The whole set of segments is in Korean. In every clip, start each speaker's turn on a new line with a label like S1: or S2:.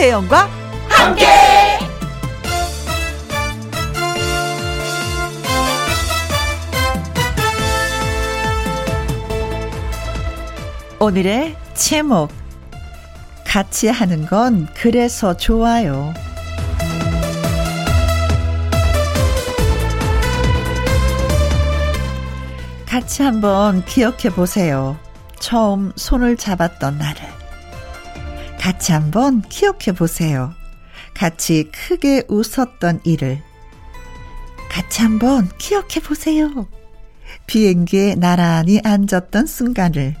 S1: 김혜영과 함께. 오늘의 제목 같이 하는 건 그래서 좋아요. 같이 한번 기억해 보세요. 처음 손을 잡았던 날을. 같이 한번 기억해 보세요. 같이 크게 웃었던 일을. 같이 한번 기억해 보세요. 비행기에 나란히 앉았던 순간을.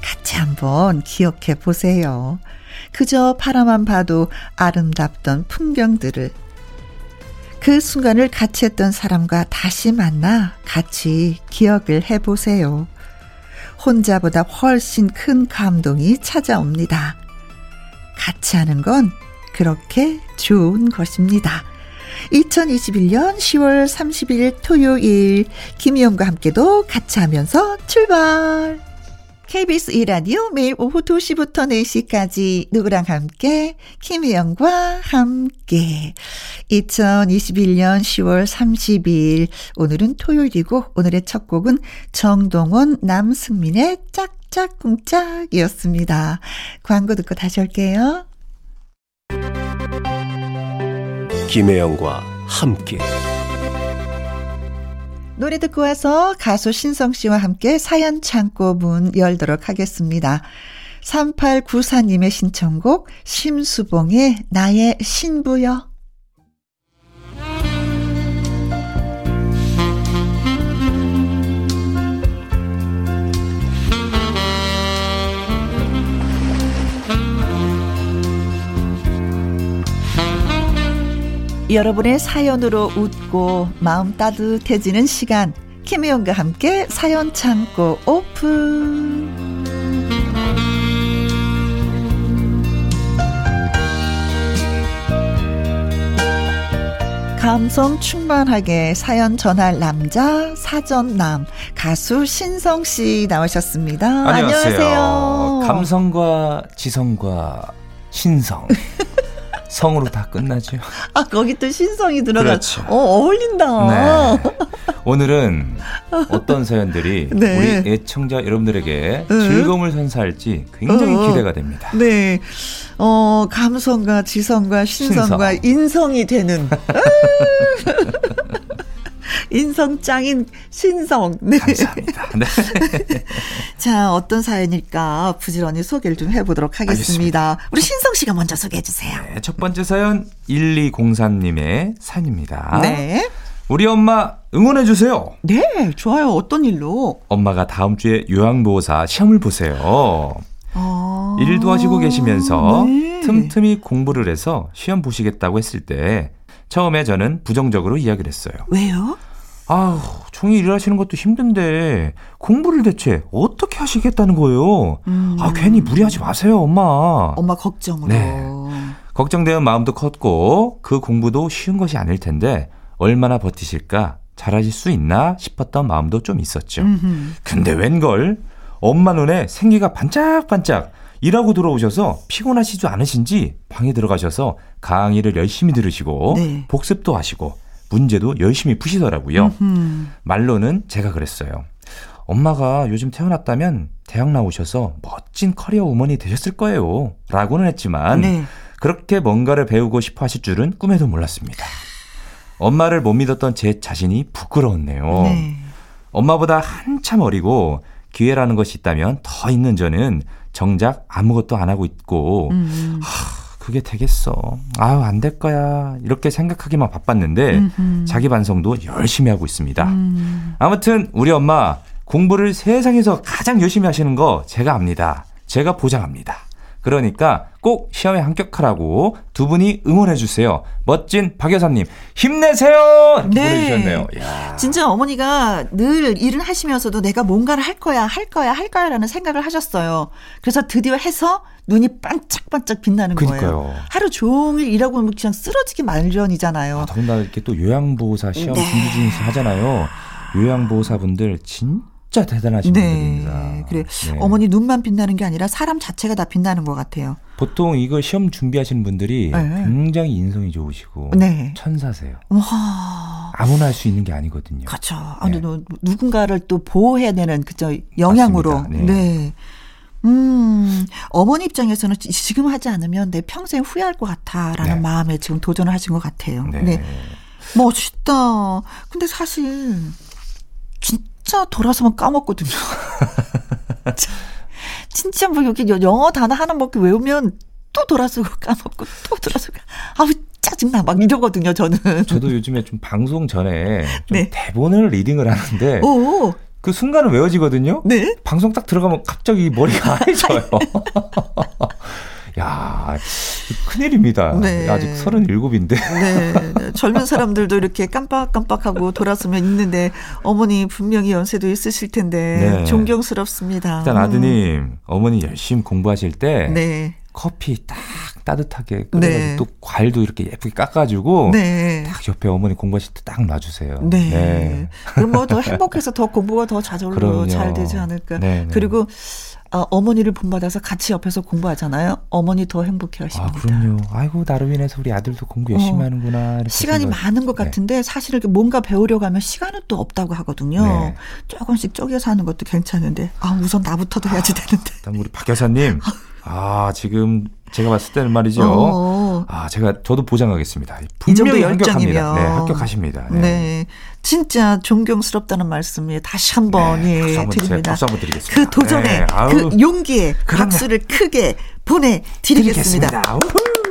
S1: 같이 한번 기억해 보세요. 그저 바라만 봐도 아름답던 풍경들을. 그 순간을 같이 했던 사람과 다시 만나 같이 기억을 해보세요. 혼자보다 훨씬 큰 감동이 찾아옵니다. 같이 하는 건 그렇게 좋은 것입니다. 2021년 10월 30일 토요일 김희영과 함께도 같이 하면서 출발! KBS 이라디오 매일 오후 2시부터 4시까지 누구랑 함께 김혜영과 함께 2021년 10월 30일 오늘은 토요일이고 오늘의 첫 곡은 정동원 남승민의 짝 짝꿍짝이었습니다. 광고 듣고 다시 올게요.
S2: 김혜영과 함께
S1: 노래 듣고 와서 가수 신성 씨와 함께 사연 창고 문 열도록 하겠습니다. 3894님의 신청곡 심수봉의 나의 신부여 여러분의 사연으로 웃고 마음 따뜻해지는 시간 김혜영과 함께 사연 창고 오픈 감성 충만하게 사연 전할 남자 사전남 가수 신성 씨 나오셨습니다.
S3: 안녕하세요.
S1: 안녕하세요.
S3: 감성과 지성과 신성. 성으로 다 끝나죠.
S1: 아, 거기 또 신성이 들어가.
S3: 그렇죠.
S1: 어, 어울린다.
S3: 네. 오늘은 어떤 사연들이
S1: 네.
S3: 우리 애청자 여러분들에게
S1: 응.
S3: 즐거움을 선사할지 굉장히
S1: 어, 어.
S3: 기대가 됩니다.
S1: 네. 어, 감성과 지성과 신성과
S3: 신성.
S1: 인성이 되는. 인성 짱인 신성. 네.
S3: 감사합니다. 네.
S1: 자, 어떤 사연일까 부지런히 소개를 좀 해보도록 하겠습니다. 우리 신성 씨가 먼저 소개해 주세요.
S3: 네, 첫 번째 사연 1203님의 사연입니다.
S1: 네.
S3: 우리 엄마 응원해 주세요.
S1: 네, 좋아요. 어떤 일로?
S3: 엄마가 다음 주에 요양보호사 시험을 보세요.
S1: 아,
S3: 일도 하시고 계시면서
S1: 네.
S3: 틈틈이 공부를 해서 시험 보시겠다고 했을 때 처음에 저는 부정적으로 이야기를 했어요.
S1: 왜요?
S3: 아우, 종일 일하시는 것도 힘든데 공부를 대체 어떻게 하시겠다는 거예요?
S1: 음.
S3: 아, 괜히 무리하지 마세요, 엄마.
S1: 엄마 걱정으로.
S3: 네. 걱정되는 마음도 컸고 그 공부도 쉬운 것이 아닐 텐데 얼마나 버티실까 잘하실 수 있나 싶었던 마음도 좀 있었죠.
S1: 음흠.
S3: 근데 웬걸 엄마 눈에 생기가 반짝반짝 일하고 들어오셔서 피곤하시지 않으신지 방에 들어가셔서 강의를 열심히 들으시고
S1: 네.
S3: 복습도 하시고 문제도 열심히 푸시더라고요.
S1: 음흠.
S3: 말로는 제가 그랬어요. 엄마가 요즘 태어났다면 대학 나오셔서 멋진 커리어 우먼이 되셨을 거예요. 라고는 했지만
S1: 네.
S3: 그렇게 뭔가를 배우고 싶어 하실 줄은 꿈에도 몰랐습니다. 엄마를 못 믿었던 제 자신이 부끄러웠네요.
S1: 네.
S3: 엄마보다 한참 어리고 기회라는 것이 있다면 더 있는 저는 정작 아무것도 안 하고 있고
S1: 음.
S3: 그게 되겠어. 아유 안 될 거야. 이렇게 생각하기만 바빴는데
S1: 음흠.
S3: 자기 반성도 열심히 하고 있습니다.
S1: 음.
S3: 아무튼 우리 엄마 공부를 세상에서 가장 열심히 하시는 거 제가 압니다. 제가 보장합니다. 그러니까 꼭 시험에 합격하라고 두 분이 응원해 주세요. 멋진 박 여사님 힘내세요.
S1: 네.
S3: 보내주셨네요. 야.
S1: 진짜 어머니가 늘 일을 하시면서도 내가 뭔가를 할 거야, 할 거야, 할 거야라는 생각을 하셨어요. 그래서 드디어 해서 눈이 반짝반짝 빛나는 거예요.
S3: 그니까요.
S1: 하루 종일 일하고 보면 그냥 쓰러지기 마련이잖아요.
S3: 아, 더군다나 이렇게 또 요양보호사 시험
S1: 네.
S3: 준비 중에서 하잖아요. 요양보호사분들 진짜 진짜 대단하신
S1: 네.
S3: 분들입니다.
S1: 그래.
S3: 네.
S1: 어머니 눈만 빛나는 게 아니라 사람 자체가 다 빛나는 것 같아요.
S3: 보통 이거 시험 준비하시는 분들이
S1: 네.
S3: 굉장히 인성이 좋으시고
S1: 네.
S3: 천사세요.
S1: 와.
S3: 아무나 할 수 있는 게 아니거든요.
S1: 그렇죠.
S3: 네.
S1: 아니, 너 누군가를 또 보호해야 되는 그저 영향으로. 네.
S3: 네.
S1: 음, 어머니 입장에서는 지- 지금 하지 않으면 내 평생 후회할 것 같아라는
S3: 네.
S1: 마음에 지금 도전을 하신 것 같아요.
S3: 네.
S1: 네. 멋있다. 근데 사실 진 짜 돌아서면 까먹거든요. 진짜 뭐 여기 영어 단어 하나 먹기 외우면 또 돌아서고 까먹고 또 돌아서고 아우 짜증나 막 이러거든요 저는.
S3: 저도 요즘에 좀 방송 전에 좀
S1: 네.
S3: 대본을 리딩을 하는데
S1: 오,
S3: 그 순간은 외워지거든요.
S1: 네.
S3: 방송 딱 들어가면 갑자기 머리가 하얘져요. 야, 큰일입니다.
S1: 네.
S3: 아직 37인데.
S1: 네, 네. 젊은 사람들도 이렇게 깜빡깜빡하고 돌아서면 있는데 어머니 분명히 연세도 있으실 텐데
S3: 네.
S1: 존경스럽습니다.
S3: 일단 아드님, 어머니 열심히 공부하실 때
S1: 음. 네,
S3: 커피 딱 따뜻하게 끓여가지고
S1: 네.
S3: 또 과일도 이렇게 예쁘게 깎아주고
S1: 네.
S3: 딱 옆에 어머니 공부하실 때 딱 놔주세요.
S1: 네. 그럼 뭐 더 행복해서 더 공부가 더 자절로. 잘 되지 않을까.
S3: 네, 네.
S1: 그리고 어, 어머니를 본받아서 같이 옆에서 공부하잖아요. 어머니 더 행복해
S3: 아,
S1: 하십니다.
S3: 그럼요. 아이고, 나로 인해서 우리 아들도 공부 열심히
S1: 어,
S3: 하는구나.
S1: 시간이
S3: 생각-
S1: 많은 것
S3: 네.
S1: 같은데 사실 이렇게 뭔가 배우려고 하면 시간은 또 없다고 하거든요.
S3: 네.
S1: 조금씩 쪼개서 하는 것도 괜찮은데 아 우선 나부터도 해야지 되는데.
S3: 일단 우리 박 여사님, 아, 지금 제가 봤을 때는 말이죠.
S1: 어.
S3: 아, 제가 저도 보장하겠습니다.
S1: 이 정도
S3: 분명히 합격합니다. 네, 합격하십니다.
S1: 네. 진짜 존경스럽다는 말씀에 다시 한번
S3: 네,
S1: 예, 드립니다.
S3: 박수 한번 드리겠습니다.
S1: 그 도전에
S3: 네.
S1: 그 용기에
S3: 그럼요.
S1: 박수를 크게 보내 드리겠습니다.
S3: 드리겠습니다.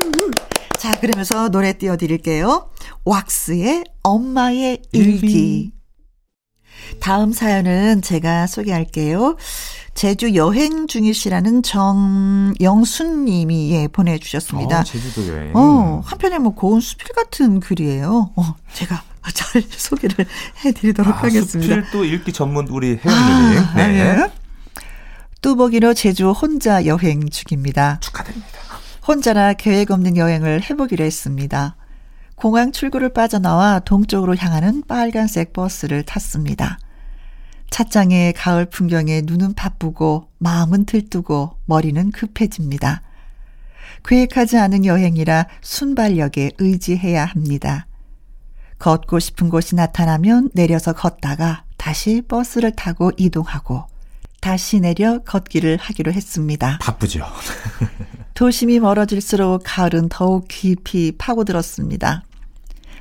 S1: 자, 그러면서 노래 띄워 드릴게요. 왁스의 엄마의 일기.
S3: 일기.
S1: 다음 사연은 제가 소개할게요. 제주 여행 중이시라는 정영순 님이 예, 보내주셨습니다.
S3: 어, 제주도 여행.
S1: 어, 한편에 뭐 고운 수필 같은 글이에요. 어, 제가 잘 소개를 해드리도록
S3: 아,
S1: 하겠습니다.
S3: 수필 또 읽기 전문 우리 혜영님.
S1: 아,
S3: 네.
S1: 예. 뚜벅이로 제주 혼자 여행 중입니다.
S3: 축하드립니다.
S1: 혼자라 계획 없는 여행을 해보기로 했습니다. 공항 출구를 빠져나와 동쪽으로 향하는 빨간색 버스를 탔습니다. 찻장의 가을 풍경에 눈은 바쁘고 마음은 들뜨고 머리는 급해집니다. 계획하지 않은 여행이라 순발력에 의지해야 합니다. 걷고 싶은 곳이 나타나면 내려서 걷다가 다시 버스를 타고 이동하고 다시 내려 걷기를 하기로 했습니다.
S3: 바쁘죠.
S1: 도심이 멀어질수록 가을은 더욱 깊이 파고들었습니다.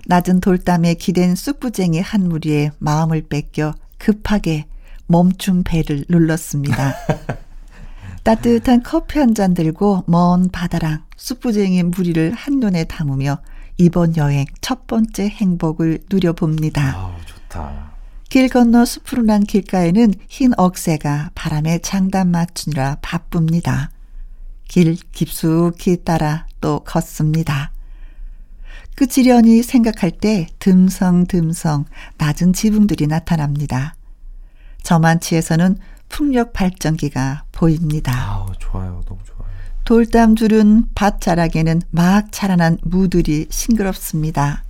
S1: 낮은 돌담에 기댄 쑥부쟁이 한 무리에 마음을 뺏겨 급하게 멈춘 배를 눌렀습니다. 따뜻한 커피 한 잔 들고 먼 바다랑 쑥부쟁이 무리를 한눈에 담으며 이번 여행 첫 번째 행복을 누려봅니다.
S3: 아우, 좋다.
S1: 길 건너 숲으로 난 길가에는 흰 억새가 바람에 장단 맞추느라 바쁩니다. 길 깊숙이 따라 또 걷습니다. 끝이려니 생각할 때 듬성듬성 낮은 지붕들이 나타납니다. 저만치에서는 풍력 발전기가 보입니다.
S3: 아우, 좋아요. 너무 좋아요.
S1: 돌담 두른 밭 자락에는 막 자라난 무들이 싱그럽습니다.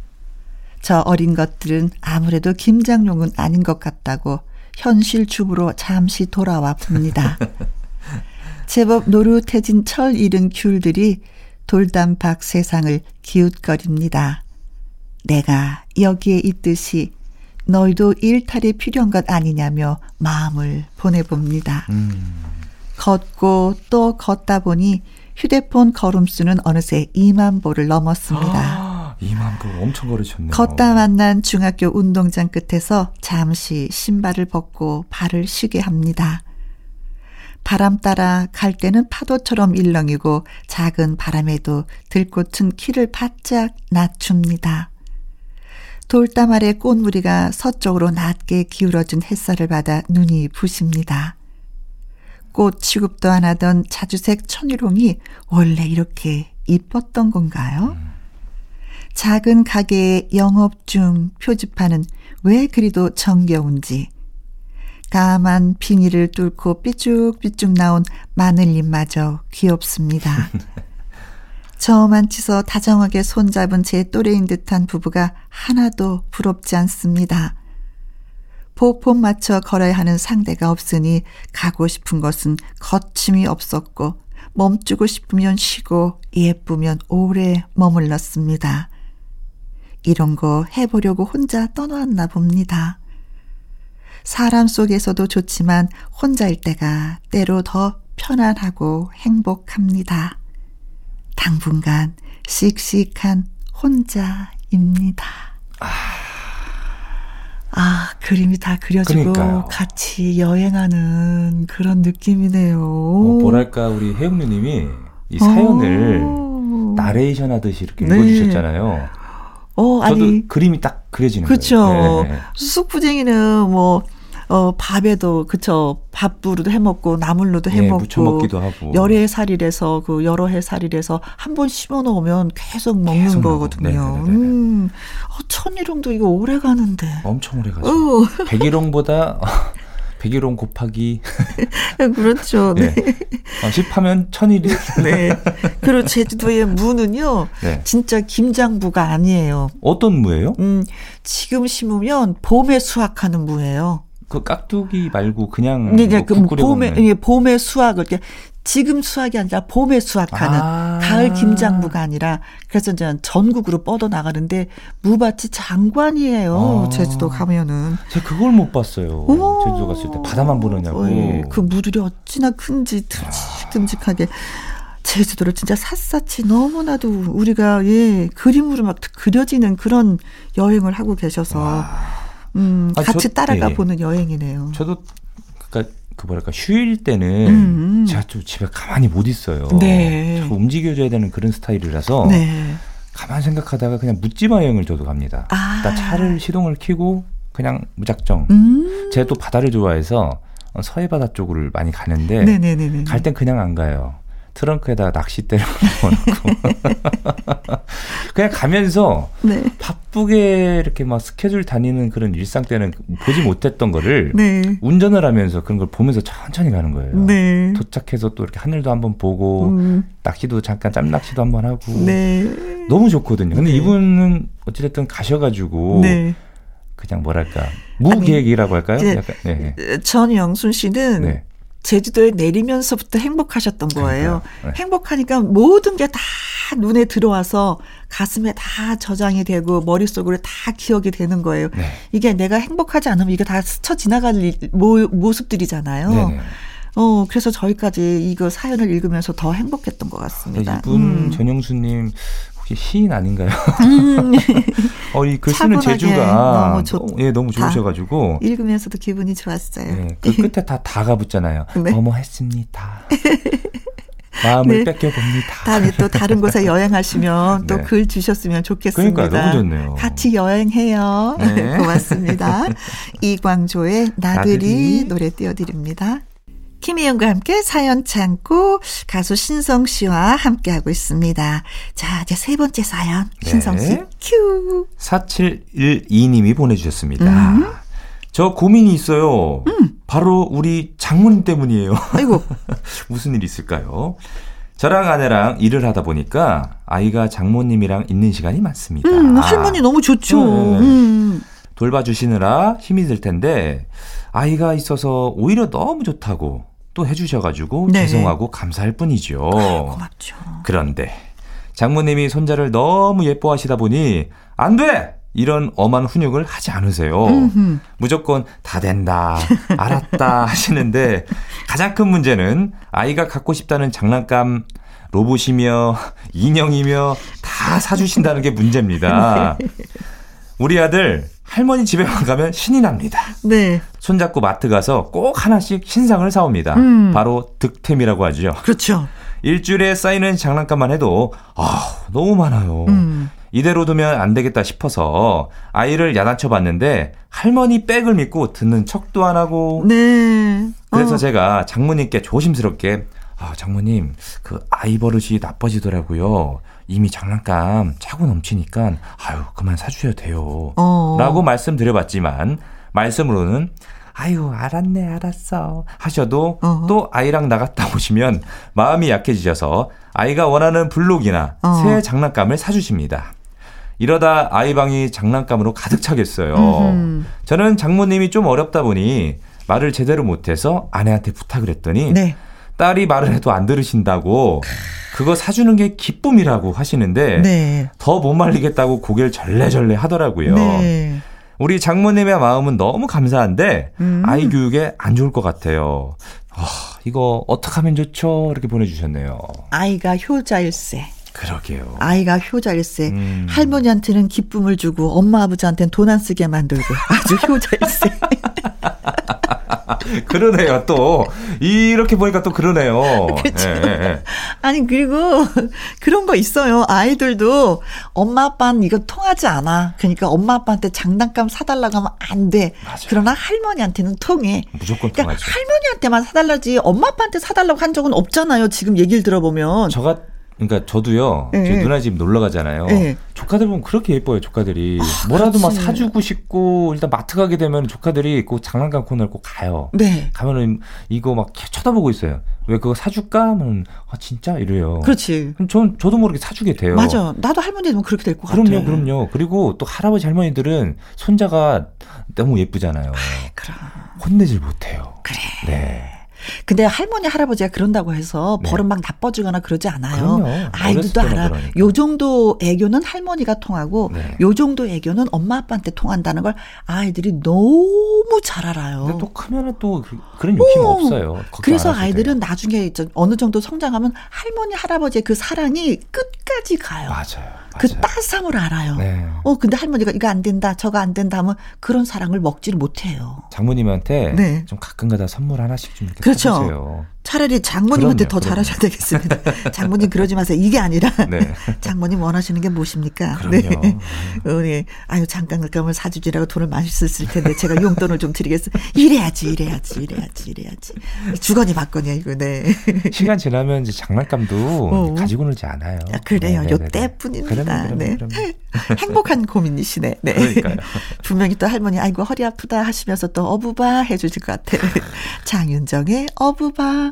S1: 저 어린 것들은 아무래도 김장용은 아닌 것 같다고 현실 주부로 잠시 돌아와 봅니다. 제법 노릇해진 철 잃은 귤들이 돌담 밖 세상을 기웃거립니다. 내가 여기에 있듯이 너희도 일탈이 필요한 것 아니냐며 마음을 보내봅니다.
S3: 음.
S1: 걷고 또 걷다 보니 휴대폰 걸음수는 어느새 2만 보를 넘었습니다.
S3: 아, 2만 보 엄청 걸으셨네요.
S1: 걷다 만난 중학교 운동장 끝에서 잠시 신발을 벗고 발을 쉬게 합니다. 바람 따라 갈 때는 파도처럼 일렁이고 작은 바람에도 들꽃은 키를 바짝 낮춥니다. 돌담 아래 꽃무리가 서쪽으로 낮게 기울어진 햇살을 받아 눈이 부십니다. 꽃 취급도 안 하던 자주색 천일홍이 원래 이렇게 이뻤던 건가요? 작은 가게의 영업 중 표지판은 왜 그리도 정겨운지 까만 비닐을 뚫고 삐쭉삐쭉 나온 마늘잎마저 귀엽습니다. 저만치서 다정하게 손잡은 제 또래인 듯한 부부가 하나도 부럽지 않습니다. 보폭 맞춰 걸어야 하는 상대가 없으니 가고 싶은 것은 거침이 없었고 멈추고 싶으면 쉬고 예쁘면 오래 머물렀습니다. 이런 거 해보려고 혼자 떠나왔나 봅니다. 사람 속에서도 좋지만 혼자일 때가 때로 더 편안하고 행복합니다. 당분간 씩씩한 혼자입니다. 아, 그림이 다 그려지고
S3: 그러니까요.
S1: 같이 여행하는 그런 느낌이네요.
S3: 어, 뭐랄까 우리 혜영누님이 이 사연을
S1: 오.
S3: 나레이션 하듯이 이렇게
S1: 네.
S3: 읽어주셨잖아요.
S1: 어,
S3: 저도
S1: 아니,
S3: 그림이 딱 그려지는. 거예요. 네.
S1: 쑥부쟁이는 뭐, 어, 밥에도, 그쵸. 밥부로도 해 먹고, 나물로도
S3: 예,
S1: 해먹고.
S3: 무쳐 먹기도 하고.
S1: 여러 해 살이라서, 그 여러 해 살이라서 한 번 심어 놓으면 계속 먹는
S3: 계속 먹고.
S1: 거거든요.
S3: 네네네네.
S1: 음, 어, 천일홍도 이거 오래 가는데.
S3: 엄청 오래 가죠.
S1: 어,
S3: 백일홍보다 백일홍 곱하기
S1: 그렇죠. 네.
S3: 네. 어, 10하면 천일이.
S1: 네. 그리고 제주도의 무는요,
S3: 네.
S1: 진짜 김장무가 아니에요.
S3: 어떤 무예요?
S1: 음, 지금 심으면 봄에 수확하는 무예요.
S3: 그 깍두기 말고 그냥
S1: 근데 이제 뭐그 봄에. 예, 봄에 수확을 이렇게 지금 수확이 아니라 봄에 수확하는
S3: 아.
S1: 가을 김장무가 아니라 그래서 이제 전국으로 뻗어 나가는데 무밭이 장관이에요.
S3: 아.
S1: 제주도 가면은.
S3: 제가 그걸 못 봤어요.
S1: 오.
S3: 제주도 갔을 때 바다만 보느냐고.
S1: 예, 그 무들이 어찌나 큰지 듬직듬직하게. 제주도를 진짜 샅샅이 너무나도 우리가 예 그림으로 막 그려지는 그런 여행을 하고 계셔서 음
S3: 아,
S1: 같이
S3: 저-
S1: 따라가
S3: 예.
S1: 보는 여행이네요.
S3: 저도 그러니까 그 뭐랄까 휴일 때는
S1: 음.
S3: 제가 좀 집에 가만히 못 있어요.
S1: 네.
S3: 자꾸 움직여줘야 되는 그런 스타일이라서
S1: 네.
S3: 가만 생각하다가 그냥 묻지마 여행을 저도 갑니다.
S1: 아.
S3: 차를 시동을 켜고 그냥 무작정.
S1: 음.
S3: 제가 또 바다를 좋아해서 어, 서해 바다 쪽을 많이 가는데
S1: 네네네네.
S3: 갈땐 그냥 안 가요. 트렁크에다가 낚싯대를 넣어놓고 그냥 가면서
S1: 네.
S3: 바쁘게 이렇게 막 스케줄 다니는 그런 일상 때는 보지 못했던 거를
S1: 네.
S3: 운전을 하면서 그런 걸 보면서 천천히 가는 거예요.
S1: 네.
S3: 도착해서 또 이렇게 하늘도 한번 보고
S1: 음.
S3: 낚시도 잠깐 짬 낚시도 한번 하고
S1: 네.
S3: 너무 좋거든요. 근데
S1: 네.
S3: 이분은 어찌됐든 가셔가지고
S1: 네.
S3: 그냥 뭐랄까 무계획이라고 할까요? 약간 네.
S1: 전 영순 씨는
S3: 네.
S1: 제주도에 내리면서부터 행복하셨던 거예요.
S3: 네.
S1: 행복하니까 모든 게 다 눈에 들어와서 가슴에 다 저장이 되고 머릿속으로 다 기억이 되는 거예요.
S3: 네.
S1: 이게 내가 행복하지 않으면 이게 다 스쳐 지나갈 일- 모, 모습들이잖아요.
S3: 네네.
S1: 어, 그래서 저희까지 이거 사연을 읽으면서 더 행복했던 것 같습니다.
S3: 이분
S1: 음.
S3: 전영수님 혹 시 시인 아닌가요?
S1: 음.
S3: 어, 이 글 쓰는 재주가
S1: 너무 좋-
S3: 너무, 예, 너무
S1: 다.
S3: 좋으셔가지고
S1: 읽으면서도 기분이 좋았어요.
S3: 예, 그 끝에 다 다가 붙잖아요.
S1: 네.
S3: 어머 했습니다. 마음을
S1: 네.
S3: 뺏겨봅니다.
S1: 다음에 또 다른 곳에 여행하시면 또
S3: 네.
S1: 글 주셨으면 좋겠습니다.
S3: 그러니까요. 너무 좋네요.
S1: 같이 여행해요.
S3: 네.
S1: 고맙습니다. 이광조의 나들이,
S3: 나들이.
S1: 노래 띄워드립니다. 김희영과 함께 사연 창고 가수 신성 씨와 함께하고 있습니다. 자, 이제 세 번째 사연.
S3: 네.
S1: 신성 씨, 큐.
S3: 4712님이 보내주셨습니다.
S1: 음.
S3: 저 고민이 있어요. 바로 우리 장모님 때문이에요.
S1: 아이고,
S3: 무슨 일이 있을까요? 저랑 아내랑 일을 하다 보니까 아이가 장모님이랑 있는 시간이 많습니다.
S1: 음, 할머니 너무 좋죠.
S3: 네.
S1: 음.
S3: 돌봐주시느라 힘이 들 텐데 아이가 있어서 오히려 너무 좋다고 또 해주셔가지고
S1: 네.
S3: 죄송하고 감사할 뿐이죠.
S1: 고맙죠.
S3: 그런데 장모님이 손자를 너무 예뻐하시다 보니 안 돼! 이런 엄한 훈육을 하지 않으세요.
S1: 음흠.
S3: 무조건 다 된다, 알았다 하시는데 가장 큰 문제는 아이가 갖고 싶다는 장난감 로봇이며 인형이며 다 사주신다는 게 문제입니다. 우리 아들 할머니 집에만 가면 신이 납니다.
S1: 네,
S3: 손잡고 마트 가서 꼭 하나씩 신상을 사옵니다.
S1: 음.
S3: 바로 득템이라고 하죠.
S1: 그렇죠.
S3: 일주일에 쌓이는 장난감만 해도 아 너무 많아요.
S1: 음.
S3: 이대로 두면 안 되겠다 싶어서 아이를 야단쳐 봤는데 할머니 백을 믿고 듣는 척도 안 하고
S1: 네.
S3: 그래서
S1: 어.
S3: 제가 장모님께 조심스럽게 아 장모님 그 아이 버릇이 나빠지더라고요. 이미 장난감 차고 넘치니까 아유 그만 사주셔도 돼요.
S1: 어.
S3: 라고 말씀드려봤지만 말씀으로는 아유 알았네 알았어 하셔도
S1: 어허.
S3: 또 아이랑 나갔다 오시면 마음이 약해지셔서 아이가 원하는 블록이나
S1: 어.
S3: 새 장난감을 사주십니다. 이러다 아이 방이 장난감으로 가득 차겠어요.
S1: 음흠.
S3: 저는 장모님이 좀 어렵다 보니 말을 제대로 못해서 아내한테 부탁을 했더니
S1: 네.
S3: 딸이 말을 해도 안 들으신다고 그거 사주는 게 기쁨이라고 하시는데
S1: 네.
S3: 더못 말리겠다고 고개를 절레절레 하더라고요.
S1: 네.
S3: 우리 장모님의 마음은 너무 감사한데
S1: 음.
S3: 아이 교육에 안 좋을 것 같아요. 아, 이거 어떻게 하면 좋죠? 이렇게 보내주셨네요.
S1: 아이가 효자일세.
S3: 그러게요.
S1: 아이가 효자일세.
S3: 음.
S1: 할머니한테는 기쁨을 주고 엄마 아버지한테는 돈 안 쓰게 만들고 아주 효자일세.
S3: 그러네요. 또 이렇게 보니까 또 그러네요.
S1: 그쵸.
S3: 예, 예, 예.
S1: 아니 그리고 그런 거 있어요. 아이들도 엄마 아빠는 이거 통하지 않아. 그러니까 엄마 아빠한테 장난감 사달라고 하면 안 돼.
S3: 맞아.
S1: 그러나 할머니한테는 통해.
S3: 무조건
S1: 그러니까. 할머니한테만 사달라지 엄마 아빠한테 사달라고 한 적은 없잖아요. 지금 얘기를 들어보면.
S3: 저가 그러니까 저도요.
S1: 예.
S3: 제 누나 집 놀러 가잖아요.
S1: 예.
S3: 조카들 보면 그렇게 예뻐요. 조카들이 뭐라도 막
S1: 그렇지.
S3: 사주고 싶고 일단 마트 가게 되면 조카들이 꼭 장난감 코너를 꼭 가요.
S1: 네.
S3: 가면은 이거 막 쳐다보고 있어요. 왜 그거 사줄까? 하면 아 진짜 이래요.
S1: 그렇지.
S3: 그럼 전 저도 모르게 사주게 돼요.
S1: 맞아. 나도 할머니 되면 그렇게 될 것 같아.
S3: 그럼요, 그럼요. 그리고 또 할아버지 할머니들은 손자가 너무 예쁘잖아요.
S1: 그럼.
S3: 혼내질 못해요.
S1: 그래.
S3: 네.
S1: 근데 할머니 할아버지가 그런다고 해서
S3: 네.
S1: 버릇 막 나빠지거나 그러지 않아요.
S3: 그럼요.
S1: 아이들도 알아.
S3: 그러니까.
S1: 요 정도 애교는 할머니가 통하고
S3: 네.
S1: 요 정도 애교는 엄마 아빠한테 통한다는 걸 아이들이 너무 잘 알아요.
S3: 근데 또 크면은 또 그- 그런 욕심
S1: 오.
S3: 없어요. 걱정
S1: 그래서 아이들은
S3: 돼요.
S1: 나중에 어느 정도 성장하면 할머니 할아버지의 그 사랑이 끝까지 가요.
S3: 맞아요.
S1: 그. 따스함을 알아요.
S3: 네.
S1: 어 근데 할머니가 이거 안 된다 저거 안 된다 하면 그런 사랑을 먹지를 못해요.
S3: 장모님한테
S1: 네.
S3: 좀 가끔가다 선물 하나씩 좀 이렇게
S1: 그렇죠.
S3: 사주세요.
S1: 차라리 장모님한테
S3: 그럼요,
S1: 더
S3: 그럼요.
S1: 잘하셔야 되겠습니다. 장모님 그러지 마세요. 이게 아니라
S3: 네.
S1: 장모님 원하시는 게 무엇입니까?
S3: 그럼요.
S1: 어, 네. 아유 장난감을 사주지라고 돈을 많이 썼을 텐데 제가 용돈을 좀 드리겠어. 이래야지, 이래야지, 이래야지, 이래야지. 주거니 받거니야 이거. 네.
S3: 시간 지나면 이제 장난감도
S1: 어.
S3: 가지고 놀지 않아요.
S1: 아, 그래요.
S3: 네,
S1: 요
S3: 네, 네.
S1: 때뿐입니다. 네. 행복한 고민이시네. 네.
S3: 그러니까요.
S1: 분명히 또 할머니 아이고 허리 아프다 하시면서 또 어부바 해주실 것 같아. 장윤정의 어부바.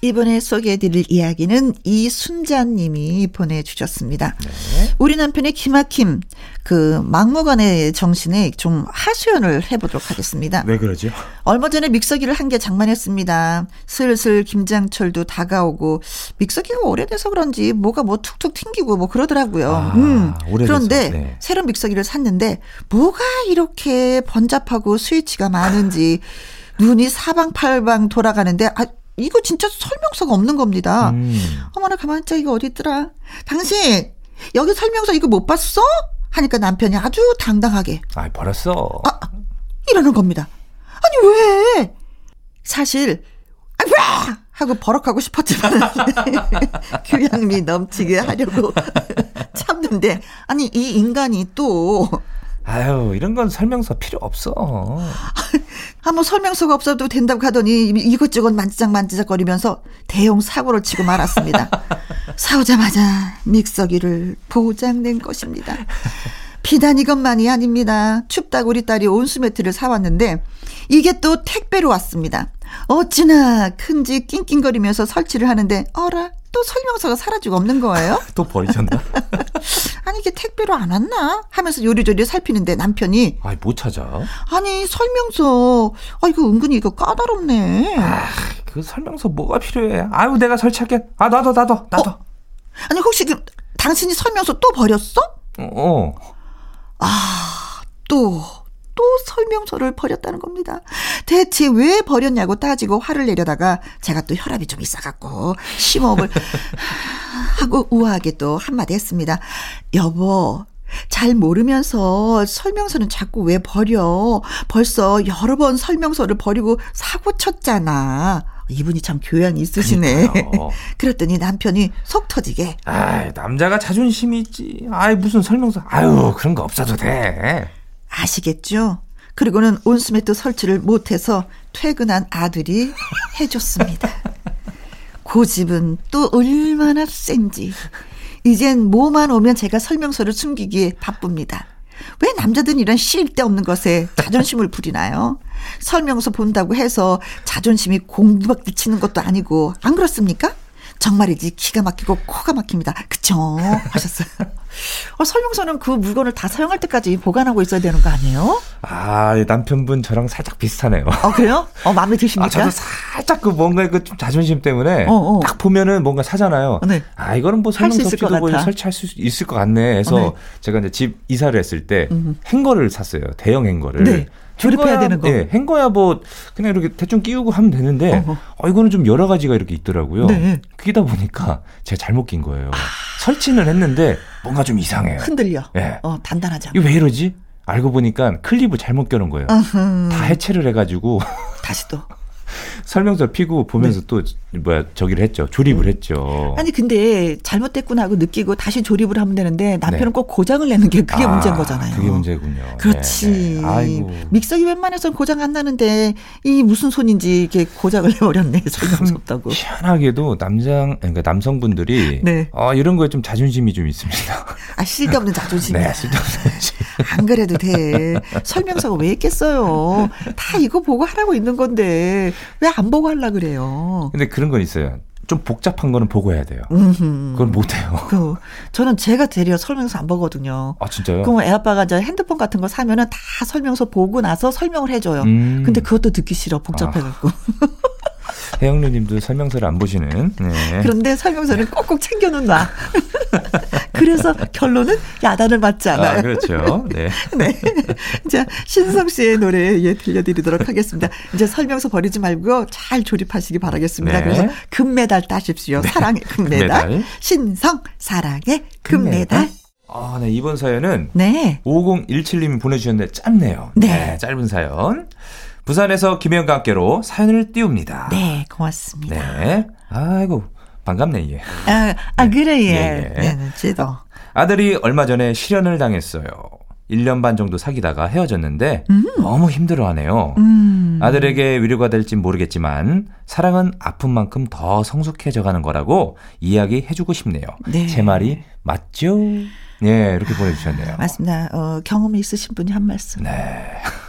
S1: 이번에 소개해드릴 이야기는 이순자님이 보내주셨습니다.
S3: 네.
S1: 우리 남편의 기막힘, 그 막무가내 정신에 좀 하소연을 해보도록 하겠습니다.
S3: 왜 그러죠?
S1: 얼마 전에 믹서기를 한 개 장만했습니다. 슬슬 김장철도 다가오고 믹서기가 오래돼서 그런지 뭐가 뭐 툭툭 튕기고 뭐 그러더라고요.
S3: 아,
S1: 음.
S3: 오래돼서,
S1: 그런데
S3: 네.
S1: 새로운 믹서기를 샀는데 뭐가 이렇게 번잡하고 스위치가 많은지 눈이 사방팔방 돌아가는데 아 이거 진짜 설명서가 없는 겁니다.
S3: 음.
S1: 어머나 가만히 있자 이거 어디 있더라. 당신 여기 설명서 이거 못 봤어? 하니까 남편이 아주 당당하게
S3: 아, 버렸어.
S1: 아, 이러는 겁니다. 아니 왜? 사실 아, 왜? 하고 버럭하고 싶었지만 교양미 넘치게 하려고 참는데 아니 이 인간이 또
S3: 아유, 이런 건 설명서 필요 없어.
S1: 아무 설명서가 없어도 된다고 하더니 이것저것 만지작 만지작거리면서 대형 사고를 치고 말았습니다. 사오자마자 믹서기를 보장낸 것입니다. 비단 이것만이 아닙니다. 춥다고 우리 딸이 온수매트를 사왔는데 이게 또 택배로 왔습니다. 어찌나 큰지 낑낑거리면서 설치를 하는데 어라 또 설명서가 사라지고 없는 거예요?
S3: 또 버리셨나?
S1: 아니 이게 택배로 안 왔나? 하면서 요리조리 살피는데 남편이
S3: 아이, 못 찾아.
S1: 아니 설명서 아 이거 은근히 이거 까다롭네.
S3: 그 설명서 뭐가 필요해? 아유, 내가 설치할게. 아, 나도, 나도, 나도. 어.
S1: 아니 혹시 그 당신이 설명서 또 버렸어?
S3: 어.
S1: 또, 또 설명서를 버렸다는 겁니다. 대체 왜 버렸냐고 따지고 화를 내려다가 제가 또 혈압이 좀 있어갖고 심호흡을 하고 우아하게 또 한마디 했습니다. 여보, 잘 모르면서 설명서는 자꾸 왜 버려? 벌써 여러 번 설명서를 버리고 사고 쳤잖아. 이분이 참 교양이 있으시네. 그랬더니 남편이 속 터지게
S3: 아이, 남자가 자존심이 있지. 아이, 무슨 설명서. 아유, 그런 거 없어도 돼.
S1: 아시겠죠? 그리고는 온수매트 설치를 못해서 퇴근한 아들이 해줬습니다. 고집은 또 얼마나 센지. 이젠 뭐만 오면 제가 설명서를 숨기기에 바쁩니다. 왜 남자들은 이런 쓸데없는 것에 자존심을 부리나요? 설명서 본다고 해서 자존심이 공부밖에 치는 것도 아니고 안 그렇습니까? 정말이지 기가 막히고 코가 막힙니다. 그쵸? 하셨어요. 어, 설명서는 그 물건을 다 사용할 때까지 보관하고 있어야 되는 거 아니에요?
S3: 아, 남편분 저랑 살짝 비슷하네요.
S1: 어, 그래요? 어, 마음에 드십니까?
S3: 아, 저도 살짝 그 뭔가 그 좀 자존심 때문에
S1: 어, 어.
S3: 딱 보면은 뭔가 사잖아요.
S1: 네.
S3: 아, 이거는 뭐 설명서
S1: 것
S3: 없이도 뭐. 설치할 수 있을 것 같네 해서
S1: 어, 네.
S3: 제가 이제 집 이사를 했을 때
S1: 음흠.
S3: 행거를 샀어요. 대형 행거를.
S1: 네. 조립해야 되는 거.
S3: 예, 행거야 뭐 그냥 이렇게 대충 끼우고 하면 되는데
S1: 어허.
S3: 어, 이거는 좀 여러 가지가 이렇게 있더라고요.
S1: 네.
S3: 끼다 보니까 제가 잘못 낀 거예요. 설치는 했는데 뭔가 좀 이상해요.
S1: 흔들려.
S3: 예.
S1: 어, 단단하지 않고.
S3: 이거 왜 이러지? 알고 보니까 클립을 잘못 껴놓은 거예요.
S1: 으흠.
S3: 다 해체를 해가지고
S1: 다시 또.
S3: 설명서 피고 보면서 또 뭐야 저기를 했죠. 조립을 했죠.
S1: 네. 아니 근데 잘못됐구나 하고 느끼고 다시 조립을 하면 되는데 남편은
S3: 네.
S1: 꼭 고장을 내는 게 그게
S3: 아,
S1: 문제인 거잖아요.
S3: 그게 문제군요.
S1: 그렇지.
S3: 네, 네. 아이고.
S1: 믹서기 웬만해서는 고장 안 나는데 이 무슨 손인지 이게 고장을 내버렸네. 설명서 없다고.
S3: 희한하게도 남장 그러니까 남성분들이
S1: 네.
S3: 어, 이런 거에 좀 자존심이 좀 있습니다.
S1: 아 쓸데없는 자존심이야.
S3: 네, 쓸데없는
S1: 안 그래도 돼. 설명서가 왜 있겠어요. 다 이거 보고 하라고 있는 건데 왜 안 보고 하려 그래요.
S3: 근데 그런 건 있어요. 좀 복잡한 거는 보고 해야 돼요.
S1: 음흠.
S3: 그건 못 해요.
S1: 그 저는 제가 되려 설명서 안 보거든요.
S3: 아 진짜요?
S1: 그럼 애 아빠가 저 핸드폰 같은 거 사면은 다 설명서 보고 나서 설명을 해줘요.
S3: 음. 아.
S1: 근데 그것도 듣기 싫어 복잡해갖고.
S3: 혜영누님도 설명서를 안 보시는. 네.
S1: 그런데 설명서는 꼭꼭 챙겨놓나. 그래서 결론은 야단을 맞지 않아요.
S3: 아, 그렇죠. 네.
S1: 네. 자, 신성 씨의 노래 예, 들려드리도록 하겠습니다. 이제 설명서 버리지 말고 잘 조립하시기 바라겠습니다.
S3: 네.
S1: 그래서 금메달 따십시오. 사랑의 금메달.
S3: 금메달.
S1: 신성, 사랑의 금메달.
S3: 아, 네. 이번 사연은
S1: 네.
S3: 5017님이 보내주셨는데 짧네요.
S1: 네.
S3: 짧은 사연. 부산에서 김혜영과 함께로 사연을 띄웁니다.
S1: 네, 고맙습니다.
S3: 네. 아이고, 반갑네, 얘.
S1: 아, 아 그래, 예.
S3: 예, 예.
S1: 네, 쟤도.
S3: 아들이 얼마 전에 실연을 당했어요. 1년 반 정도 사귀다가 헤어졌는데 너무 힘들어 하네요.
S1: 음.
S3: 아들에게 위로가 될진 모르겠지만 사랑은 아픈 만큼 더 성숙해져 가는 거라고 이야기해 주고 싶네요.
S1: 네.
S3: 제 말이 맞죠? 네, 이렇게 보내주셨네요.
S1: 맞습니다. 어, 경험이 있으신 분이 한 말씀.
S3: 네.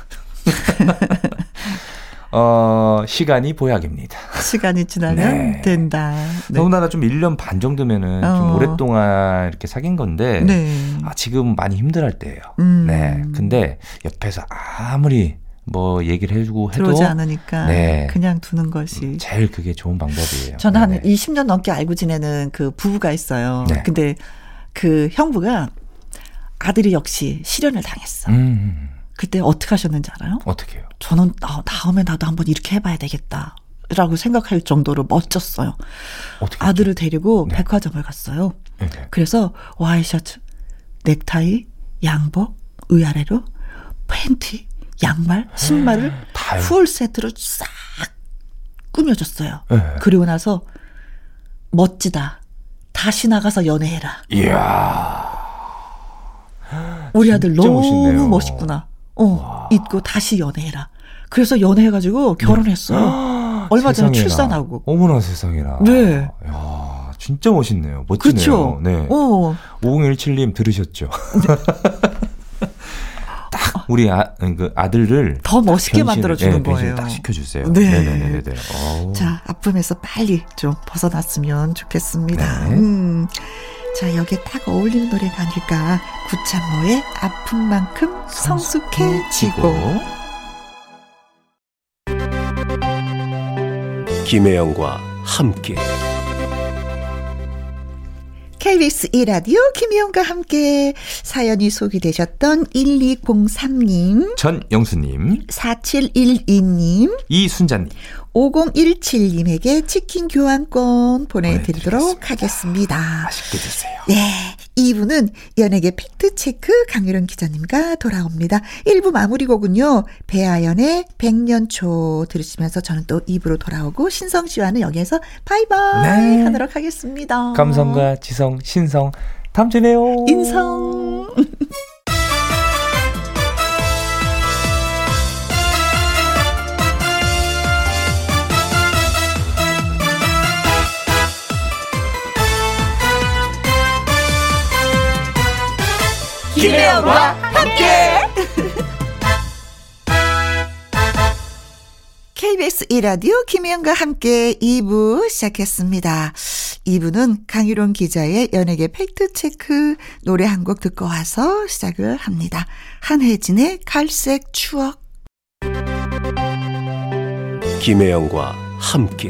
S3: 어, 시간이 보약입니다.
S1: 시간이 지나면
S3: 네.
S1: 된다. 네.
S3: 더군다나 좀 1년 반 정도면은 좀
S1: 어.
S3: 오랫동안 이렇게 사귄 건데
S1: 네.
S3: 아, 지금 많이 힘들 할 때예요.
S1: 음.
S3: 네. 근데 옆에서 아무리 뭐 얘기를 해주고 해도
S1: 들어오지 않으니까
S3: 네.
S1: 그냥 두는 것이.
S3: 제일 그게 좋은 방법이에요.
S1: 저는 한
S3: 네네.
S1: 20년 넘게 알고 지내는 그 부부가 있어요.
S3: 네.
S1: 근데 그 형부가 아들이 역시 실연을 당했어.
S3: 음,
S1: 그때 어떻게 하셨는지 알아요?
S3: 어떻게 요?
S1: 저는 아, 다음에 나도 한번 이렇게 해봐야 되겠다. 라고 생각할 정도로 멋졌어요.
S3: 어떻게?
S1: 아들을 데리고
S3: 네.
S1: 백화점을 갔어요.
S3: 네, 네.
S1: 그래서 와이셔츠, 넥타이, 양복, 위아래로 팬티, 양말, 신발을
S3: 다요?
S1: 풀 세트로 싹 꾸며줬어요.
S3: 네.
S1: 그리고 나서 멋지다. 다시 나가서 연애해라.
S3: 이야.
S1: 우리 아들 너무
S3: 멋있네요.
S1: 멋있구나. 어, 잊고 다시 연애해라. 그래서 연애해가지고 결혼했어요. 얼마 전에. 출산하고.
S3: 어머나 세상에나.
S1: 네.
S3: 야, 진짜 멋있네요. 멋지네요.
S1: 그렇죠.
S3: 네.
S1: 어,
S3: 5017님 들으셨죠? 딱 우리 아, 그 아들을
S1: 더 멋있게
S3: 변신을-
S1: 만들어 주는
S3: 네, 변신을
S1: 거예요.
S3: 딱 시켜주세요.
S1: 네.
S3: 네네네네. 어우.
S1: 자, 아픔에서 빨리 좀 벗어났으면 좋겠습니다.
S3: 네.
S1: 음. 자, 여기에 딱 어울리는 노래가 아닐까. 구찬모의 아픈 만큼 성숙해지고.
S2: 김혜영과 함께
S1: KBS 1라디오 김희영과 함께 사연이 소개되셨던 1203님,
S3: 전영수님,
S1: 4712님,
S3: 이순자님.
S1: 5017님에게 치킨 교환권 보내드리도록
S3: 보내드리겠습니다.
S1: 하겠습니다.
S3: 맛있게 드세요.
S1: 네. 2부는 연예계 팩트체크 강유론 기자님과 돌아옵니다. 1부 마무리 곡은요. 배아연의 백년초 들으시면서 저는 또 2부로 돌아오고 신성 씨와는 여기에서 바이바이
S3: 네.
S1: 하도록 하겠습니다.
S3: 감성과 지성, 신성. 다음 주에 봬요.
S1: 인성. 김혜영과 함께. KBS 1라디오 김혜영과 함께 2부 시작했습니다. 2부는 강유론 기자의 연예계 팩트체크 노래 한 곡 듣고 와서 시작을 합니다. 한혜진의 갈색 추억.
S2: 김혜영과 함께.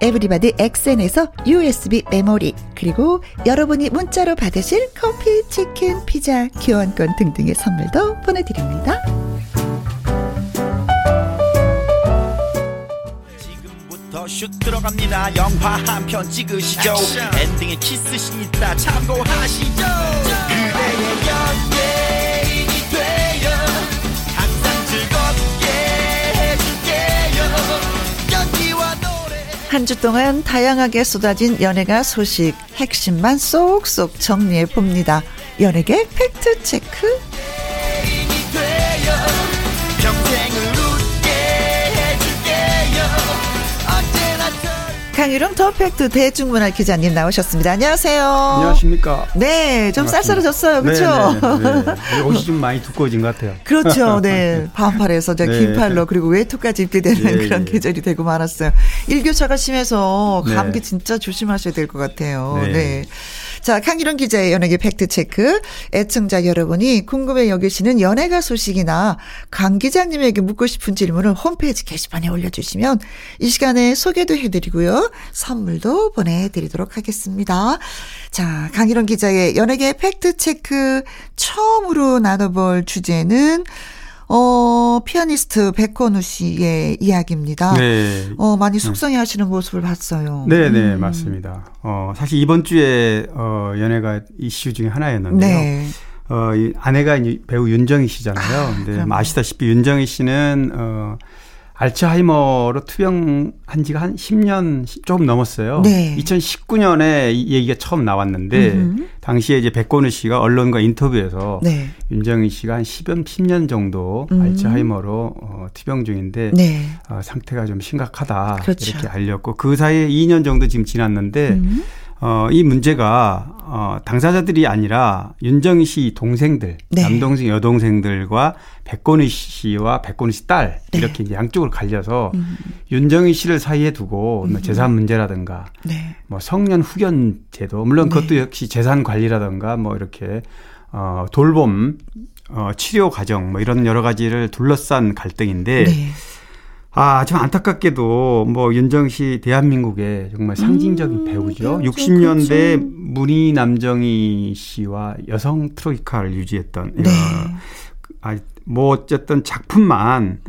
S1: 에브리바디 엑센에서 USB 메모리 그리고 여러분이 문자로 받으실 커피, 치킨, 피자, 교환권 등등의 선물도 보내드립니다. 지금부터 슛 들어갑니다. 영화 한 편 찍으시죠. 엔딩에 키스신 있다 참고하시죠. 그대의 연예 한 주 동안 다양하게 쏟아진 연예가 소식 핵심만 쏙쏙 정리해 봅니다. 연예계 팩트 체크. 강유름 더팩트 대중문화 기자님 나오셨습니다. 안녕하세요.
S4: 안녕하십니까.
S1: 네, 좀 쌀쌀해졌어요. 그렇죠?
S4: 네, 네, 네. 옷이 좀 많이 두꺼워진 것 같아요.
S1: 그렇죠. 네. 반팔에서 네. 긴팔로 그리고 외투까지 입게 되는 예, 그런 예. 계절이 되고 말았어요. 일교차가 심해서 감기 진짜 조심하셔야 될 것 같아요. 네. 자, 강기론 기자의 연예계 팩트체크. 애청자 여러분이 궁금해 여기시는 연예가 소식이나 강 기자님에게 묻고 싶은 질문을 홈페이지 게시판에 올려주시면 이 시간에 소개도 해드리고요. 선물도 보내드리도록 하겠습니다. 자, 강기론 기자의 연예계 팩트체크 처음으로 나눠볼 주제는 어, 피아니스트 백건우 씨의 이야기입니다. 네. 어, 많이 속상해 하시는 모습을 봤어요.
S4: 네, 네, 음. 맞습니다. 어, 사실 이번 주에 어, 연애가 이슈 중에 하나였는데요. 네. 어, 이 아내가 배우 윤정희 씨잖아요. 아, 근데 뭐 아시다시피 윤정희 씨는 어 알츠하이머로 투병한 지가 한 10년 조금 넘었어요. 네. 2019년에 이 얘기가 처음 나왔는데 음흠. 당시에 이제 백건우 씨가 언론과 인터뷰에서 네. 윤정희 씨가 한 10년 10년 정도 음. 알츠하이머로 어, 투병 중인데 네. 어, 상태가 좀 심각하다 그렇죠. 이렇게 알렸고 그 사이에 2년 정도 지금 지났는데 음. 어, 이 문제가 어, 당사자들이 아니라 윤정희 씨 동생들, 네. 남동생, 여동생들과 백건희 씨와 백건희 씨 딸, 네. 이렇게 이제 양쪽으로 갈려서 음. 윤정희 씨를 사이에 두고 뭐 음. 재산 문제라든가 네. 뭐 성년 후견 제도, 물론 네. 그것도 역시 재산 관리라든가 뭐 이렇게 어, 돌봄, 어, 치료 과정 뭐 이런 여러 가지를 둘러싼 갈등인데 네. 아, 참 안타깝게도 뭐 윤정 씨 대한민국의 정말 상징적인 음, 배우죠. 그렇죠, 60년대 그렇죠. 문희 남정희 씨와 여성 트로이카를 유지했던 네. 아, 뭐 어쨌든 작품만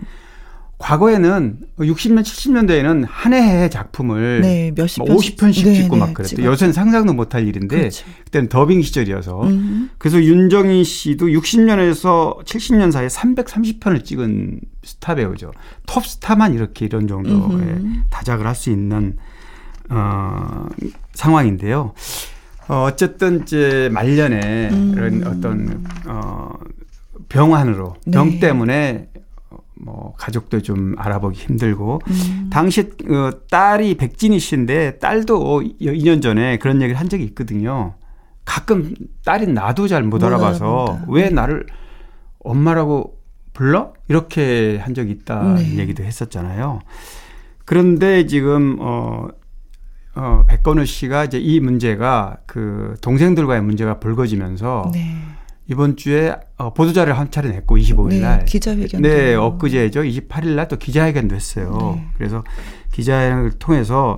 S4: 과거에는 60년, 70년대에는 한 해의 작품을 네, 몇십 뭐 50편씩 네, 찍고 네, 막 그랬대요. 요새는 상상도 못할 일인데 그렇죠. 그때는 더빙 시절이어서 음. 그래서 윤정희 씨도 60년에서 70년 사이에 330편을 찍은 스타 배우죠. 톱 스타만 이렇게 이런 정도의 음. 다작을 할 수 있는 어, 상황인데요. 어, 어쨌든 이제 말년에 음. 이런 어떤 어, 병환으로 병 네. 때문에 뭐 가족도 좀 알아보기 힘들고 음. 당시 어, 딸이 백진희 씨인데 딸도 2년 전에 그런 얘기를 한 적이 있거든요. 가끔 딸이 나도 잘 못 알아봐서 왜 나를 엄마라고 불러? 이렇게 한 적이 있다 네. 얘기도 했었잖아요. 그런데 지금 어, 어 백건우 씨가 이제 이 문제가 그 동생들과의 문제가 불거지면서 네. 이번 주에 어, 보도자를 한 차례 냈고 25일 날
S1: 네, 기자회견
S4: 네 엊그제죠 28일 날 또 기자회견도 했어요. 네. 그래서 기자회견을 통해서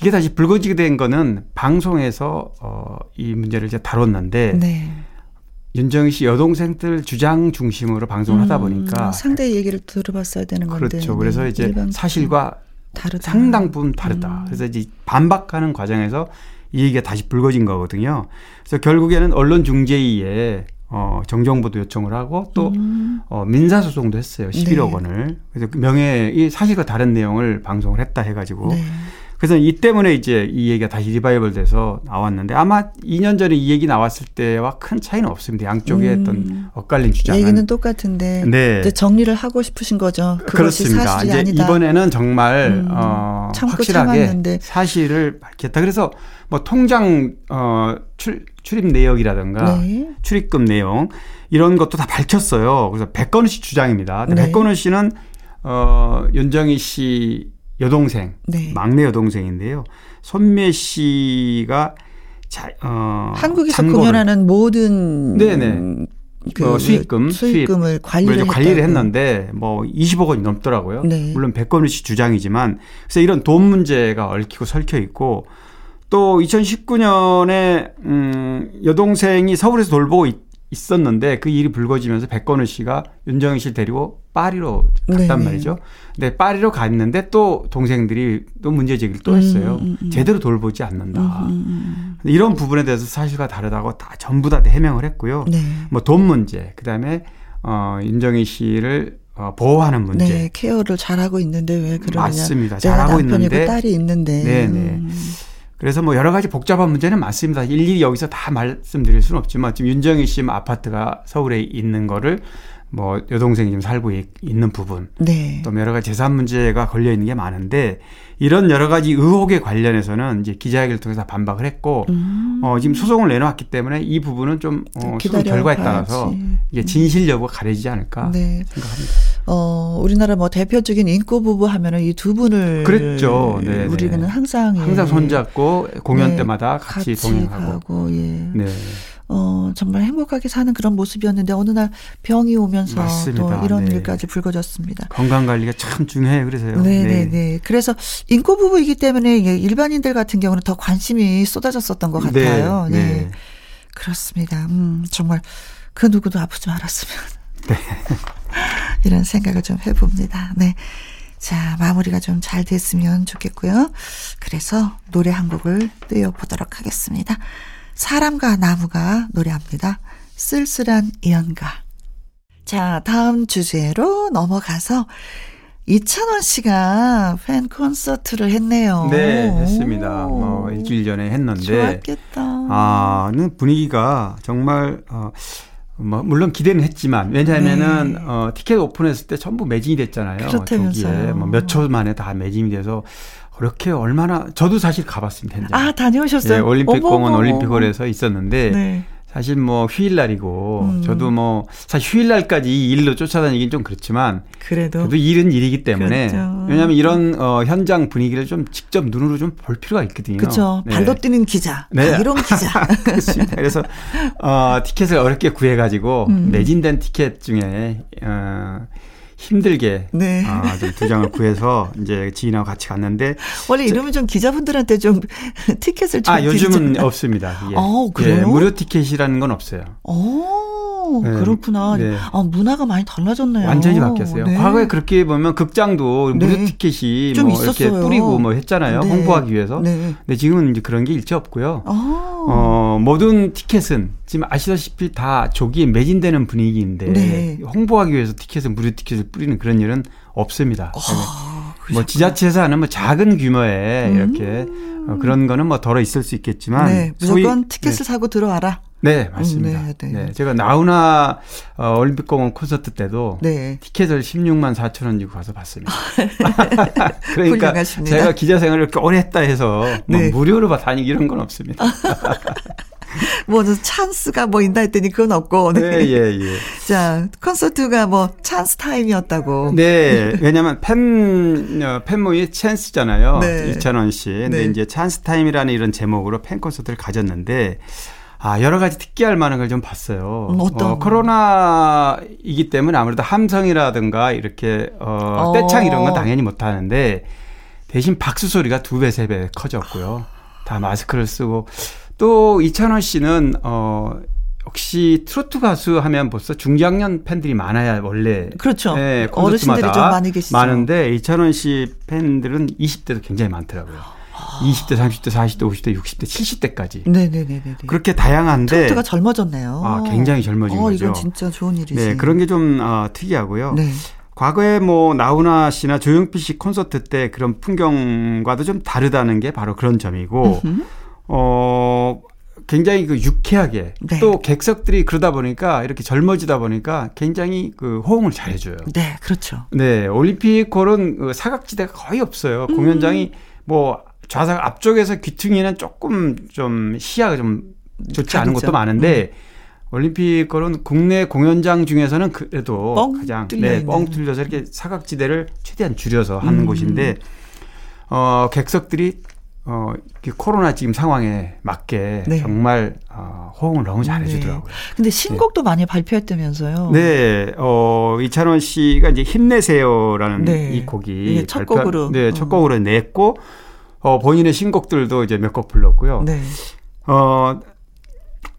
S4: 이게 다시 불거지게 된 거는 방송에서 어, 이 문제를 이제 다뤘는데 네. 윤정희 씨 여동생들 주장 중심으로 방송을 음, 하다 보니까
S1: 상대 얘기를 들어봤어야 되는 건데
S4: 그렇죠. 그래서 이제 사실과 다르다. 상당 부분 다르다. 음. 그래서 이제 반박하는 과정에서 이 얘기가 다시 불거진 거거든요. 그래서 결국에는 언론 중재위에 어, 정정보도 요청을 하고 또 음. 어, 민사소송도 했어요. 11억 네. 원을. 그래서 그 명예, 이 사실과 다른 내용을 방송을 했다 해가지고. 네. 그래서 이 때문에 이제 이 얘기가 다시 리바이벌 돼서 나왔는데 아마 2년 전에 이 얘기 나왔을 때와 큰 차이는 없습니다. 양쪽의 음. 어떤 엇갈린 주장은.
S1: 얘기는 똑같은데 네. 이제 정리를 하고 싶으신 거죠.
S4: 그렇습니다. 이제 아니다. 이번에는 정말 음. 어, 확실하게 참았는데. 사실을 밝혔다. 그래서 뭐 통장 어, 출, 출입 내역이라든가 네. 출입금 내용 이런 것도 다 밝혔어요. 그래서 백건우 씨 주장입니다. 네. 백건우 씨는 어, 윤정희 씨 여동생, 네. 막내 여동생인데요. 손매 씨가 자, 어,
S1: 한국에서 공연하는 모든
S4: 네네. 그 어, 수익금,
S1: 수익금을 수익, 관리를,
S4: 관리를 했는데 뭐 20억 원이 넘더라고요. 네. 물론 백건우 씨 주장이지만 그래서 이런 돈 문제가 얽히고 설켜 있고 또 2019년에 음 여동생이 서울에서 돌보고 있, 있었는데 그 일이 불거지면서 백건우 씨가 윤정희 씨를 데리고 파리로 갔단 네네. 말이죠. 근데 파리로 갔는데 또 동생들이 또 문제 제기를 또 했어요. 음, 음, 음. 제대로 돌보지 않는다. 음, 음, 음, 이런 부분에 대해서 사실과 다르다고 다 전부 다 해명을 했고요. 네. 뭐돈 문제, 그다음에 어 윤정희 씨를 어, 보호하는 문제. 네,
S1: 케어를 잘하고 있는데 왜 그러냐.
S4: 맞습니다. 잘하고 있는데
S1: 딸이 있는데.
S4: 네, 네. 그래서 뭐 여러 가지 복잡한 문제는 많습니다. 일일이 여기서 다 말씀드릴 수는 없지만 지금 윤정희 씨 아파트가 서울에 있는 거를 뭐 여동생이 지금 살고 있 는 부분, 네. 또 여러 가지 재산 문제가 걸려 있는 게 많은데 이런 여러 가지 의혹에 관련해서는 이제 기자회견을 통해서 반박을 했고 음. 어, 지금 소송을 내놓았기 때문에 이 부분은 좀 어, 소송 결과에 따라서 이게 진실 여부가 가려지지 않을까 네. 생각합니다.
S1: 어, 우리나라 뭐 대표적인 인꼬 부부 하면은 이 두 분을
S4: 그랬죠. 네, 네,
S1: 우리는 항상
S4: 항상 손잡고 공연 네, 때마다 같이, 같이 동행하고. 가고, 예.
S1: 네. 어, 정말 행복하게 사는 그런 모습이었는데 어느 날 병이 오면서 맞습니다. 또 이런 네. 일까지 불거졌습니다.
S4: 건강 관리가 참 중요해요. 그래서요.
S1: 네, 네, 네. 그래서 인고 부부이기 때문에 일반인들 같은 경우는 더 관심이 쏟아졌었던 것 네, 같아요. 네. 네. 그렇습니다. 음, 정말 그 누구도 아프지 말았으면. 네. 이런 생각을 좀 해봅니다. 네. 자, 마무리가 좀 잘 됐으면 좋겠고요. 그래서 노래 한 곡을 띄워보도록 하겠습니다. 사람과 나무가 노래합니다. 쓸쓸한 이연가. 자, 다음 주제로 넘어가서 이찬원 씨가 팬 콘서트를 했네요.
S4: 네, 했습니다. 뭐 일주일 전에 했는데
S1: 좋았겠다.
S4: 아, 분위기가 정말 어, 뭐 물론 기대는 했지만 왜냐하면은 네. 어, 티켓 오픈했을 때 전부 매진이 됐잖아요.
S1: 그렇다면서요.
S4: 뭐 몇 초 만에 다 매진이 돼서 그렇게 얼마나 저도 사실 가봤습니다. 현장.
S1: 아 다녀오셨어요? 네,
S4: 올림픽공원 올림픽홀에서 있었는데 네. 사실 뭐 휴일날이고 음. 저도 뭐 사실 휴일날까지 이 일로 쫓아다니긴 좀 그렇지만
S1: 그래도
S4: 그래도 일은 일이기 때문에 그렇죠. 왜냐하면 이런 어, 현장 분위기를 좀 직접 눈으로 좀 볼 필요가 있거든요.
S1: 그렇죠. 네. 발로 뛰는 기자, 네. 이런 기자.
S4: 그렇습니다. 그래서 어, 티켓을 어렵게 구해가지고 음. 매진된 티켓 중에 어, 힘들게 네. 아, 두 장을 구해서 이제 지인하고 같이 갔는데
S1: 원래 이러면 좀 기자분들한테 좀 티켓을 좀
S4: 아, 요즘은 없습니다. 예.
S1: 어, 그래요? 예,
S4: 무료 티켓이라는 건 없어요.
S1: 오, 네. 그렇구나. 네. 아, 문화가 많이 달라졌네요.
S4: 완전히 바뀌었어요. 네. 과거에 그렇게 보면 극장도 네. 무료 티켓이 뭐 있었어요. 이렇게 뿌리고 뭐 했잖아요. 네. 홍보하기 위해서. 네. 근데 지금은 이제 그런 게 일체 없고요. 아. 어, 모든 티켓은 지금 아시다시피 다 조기에 매진되는 분위기인데 홍보하기 위해서 티켓을 무료 티켓을 뿌리는 그런 일은 없습니다. 어, 뭐 지자체에서 하는 뭐 작은 규모의 음. 이렇게 어, 그런 거는 뭐 덜어 있을 수 있겠지만
S1: 네, 무조건 소위, 티켓을 네. 사고 들어와라.
S4: 네, 맞습니다. 음, 네, 네. 네, 제가 나우나 어, 올림픽공원 콘서트 때도 네. 티켓을 16만 4천 원 주고 가서 봤습니다. 그러니까
S1: 훌륭하십니다.
S4: 제가 기자 생활을 이렇게 오래 했다 해서 뭐 네. 무료로 다니기 이런 건 없습니다.
S1: 뭐 찬스가 뭐 있나 했더니 그건 없고.
S4: 네, 네 예, 예.
S1: 자, 콘서트가 뭐 찬스 타임이었다고.
S4: 네, 왜냐면 팬, 어, 팬 모임이 찬스잖아요. 네. 이찬원 씨. 근데 네. 이제 찬스 타임이라는 이런 제목으로 팬 콘서트를 가졌는데, 아, 여러 가지 특기할 만한 걸 좀 봤어요.
S1: 음, 어떤?
S4: 어, 코로나이기 때문에 아무래도 함성이라든가 이렇게, 어, 어. 떼창 이런 건 당연히 못 하는데, 대신 박수 소리가 두 배, 세 배 커졌고요. 다 마스크를 쓰고 또 이찬원 씨는 어 역시 트로트 가수 하면 벌써 중장년 팬들이 많아야 원래
S1: 그렇죠. 네, 어르신들이 좀 많이 계시죠.
S4: 많은데 이찬원 씨 팬들은 20대도 굉장히 많더라고요. 20대, 30대, 40대, 50대, 60대, 70대까지.
S1: 네네네.
S4: 그렇게 다양한데.
S1: 트로트가 젊어졌네요.
S4: 아, 굉장히 젊어진 어, 거죠.
S1: 이건 진짜 좋은 일이지.
S4: 네, 그런 게좀 어, 특이하고요. 네. 과거에 뭐 나훈아 씨나 조용필 씨 콘서트 때 그런 풍경과도 좀 다르다는 게 바로 그런 점이고 어 굉장히 그 유쾌하게 네. 또 객석들이 그러다 보니까 이렇게 젊어지다 보니까 굉장히 그 호응을 잘 해줘요.
S1: 네, 그렇죠.
S4: 네, 올림픽 홀은 그 사각지대가 거의 없어요. 음. 공연장이 뭐 좌석 앞쪽에서 귀퉁이는 조금 좀 시야가 좀 좋지 않은 곳도 많은데 음. 올림픽 거는 국내 공연장 중에서는 그래도 가장 네, 뻥 뚫려서 이렇게 사각지대를 최대한 줄여서 하는 음. 곳인데 어 객석들이 어 코로나 지금 상황에 맞게 네. 정말 어, 호응을 너무 잘 해 주더라고요. 네.
S1: 근데 신곡도 네. 많이 발표했다면서요?
S4: 네. 어 이찬원 씨가 이제 힘내세요라는 네. 이 곡이
S1: 첫 발표, 곡으로
S4: 네, 첫 곡으로 냈고 어 본인의 신곡들도 이제 몇 곡 불렀고요. 네. 어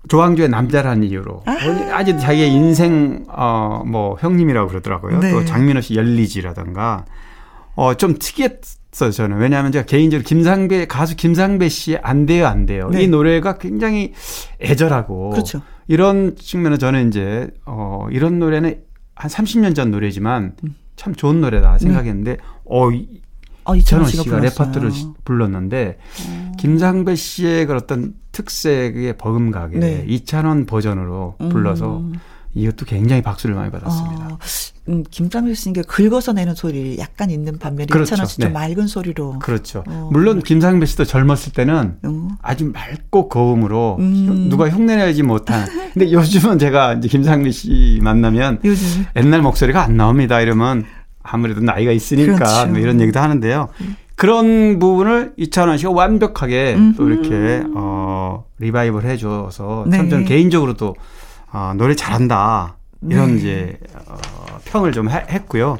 S4: 조항조의 남자라는 이유로 아. 아주 자기의 인생 어 뭐 형님이라고 그러더라고요. 네. 또 장민호 씨 열리지라든가 어 좀 특이했 어요 저는 왜냐하면 제가 개인적으로 김상배 가수 김상배 씨의 안 돼요 안 돼요 네. 이 노래가 굉장히 애절하고
S1: 그렇죠.
S4: 이런 측면에 저는 이제 어 이런 노래는 한 30년 전 노래지만 음. 참 좋은 노래다 생각했는데 네. 어 어, 이찬원 씨가, 씨가 레파토를 불렀는데 어. 김상배 씨의 그 어떤 특색의 버금가게 네. 이찬원 버전으로 불러서 음. 이것도 굉장히 박수를 많이 받았습니다. 어,
S1: 음, 김상배 씨는 긁어서 내는 소리 약간 있는 반면에 그렇죠. 이찬원 씨좀 네. 맑은 소리로.
S4: 그렇죠. 어, 물론. 김상배 씨도 젊었을 때는 음. 아주 맑고 고음으로 음. 누가 흉내내지 못한. 근데 요즘은 제가 이제 김상배 씨 만나면 요즘. 옛날 목소리가 안 나옵니다. 이러면 아무래도 나이가 있으니까 그렇죠. 뭐 이런 얘기도 하는데요. 그런 부분을 이찬원 씨가 완벽하게 음흠. 또 이렇게 어 리바이벌 해줘서 네. 참 저는 개인적으로도 어, 노래 잘한다 이런 네. 이제 어, 평을 좀 해, 했고요.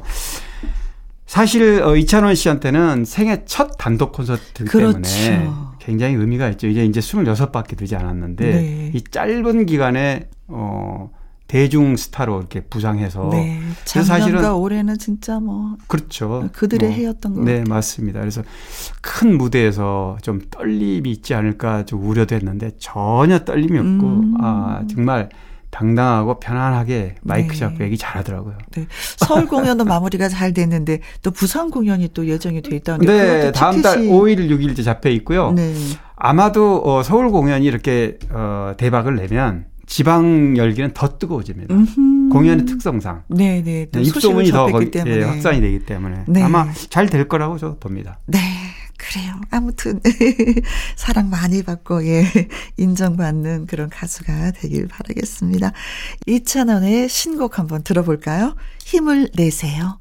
S4: 사실 어, 이찬원 씨한테는 생애 첫 단독 콘서트 그렇죠. 때문에 굉장히 의미가 있죠. 이제 이제 26밖에 되지 않았는데 네. 이 짧은 기간에 어 대중 스타로 이렇게 부상해서
S1: 네. 작년과 올해는 진짜 뭐
S4: 그렇죠.
S1: 그들의 뭐, 해였던 거
S4: 네, 같아요. 맞습니다. 그래서 큰 무대에서 좀 떨림이 있지 않을까 좀 우려도 했는데 전혀 떨림이 없고 음. 아 정말 당당하고 편안하게 마이크 네. 잡고 얘기 잘하더라고요.
S1: 네. 서울 공연은 마무리가 잘 됐는데 또 부산 공연이 또 예정이 돼 있다는데
S4: 네, 다음 달 5일, 6일 잡혀 있고요. 네. 아마도 어, 서울 공연이 이렇게 어, 대박을 내면 지방 열기는 더 뜨거워집니다. 음흠. 공연의 특성상.
S1: 네네.
S4: 네, 입소문이 더 거기, 예, 확산이 되기 때문에 네. 아마 잘 될 거라고 저 봅니다.
S1: 네. 그래요. 아무튼 사랑 많이 받고 예 인정받는 그런 가수가 되길 바라겠습니다. 이찬원의 신곡 한번 들어볼까요? 힘을 내세요.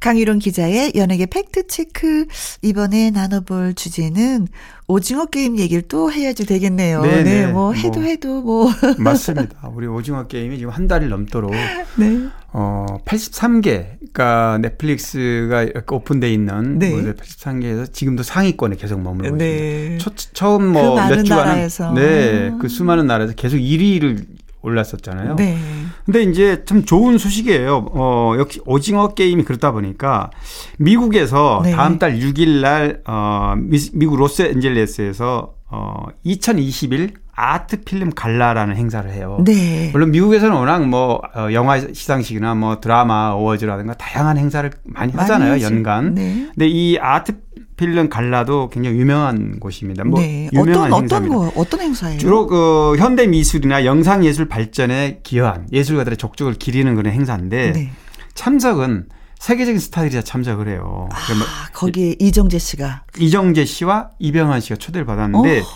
S1: 강희론 기자의 연예계 팩트체크. 이번에 나눠볼 주제는 오징어 게임 얘기를 또 해야지 되겠네요. 네네. 네, 네, 뭐 해도 뭐, 해도 뭐.
S4: 맞습니다. 우리 오징어 게임이 지금 한 달이 넘도록. 네. 어, 83개. 그러니까 넷플릭스가 이렇게 오픈돼 있는 네. 83개에서 지금도 상위권에 계속 머물고 네. 있습니다. 초, 처음 뭐몇 그 주간은 네, 그 수많은 나라에서 계속 1위를 올랐었잖아요. 네. 근데 이제 참 좋은 소식이에요. 어, 역시 오징어 게임이 그렇다 보니까 미국에서 네. 다음 달 6일 날, 어, 미국 로스앤젤레스에서 어, 2021 아트 필름 갈라라는 행사를 해요. 네. 물론 미국에서는 워낙 뭐 어, 영화 시상식이나 뭐 드라마 어워즈라든가 다양한 행사를 많이 하잖아요, 많이 연간. 네. 근데 이 아트 필름 갈라도 굉장히 유명한 곳입니다. 뭐 네. 유명한
S1: 어떤 행사입니다. 어떤 거 어떤 행사예요?
S4: 주로 그 현대 미술이나 영상 예술 발전에 기여한 예술가들의 족적을 기리는 그런 행사인데 네. 참석은 세계적인 스타들이 다 참석을 해요.
S1: 아, 거기에 이정재 씨가
S4: 이정재 씨와 이병헌 씨가 초대를 받았는데 오. 어.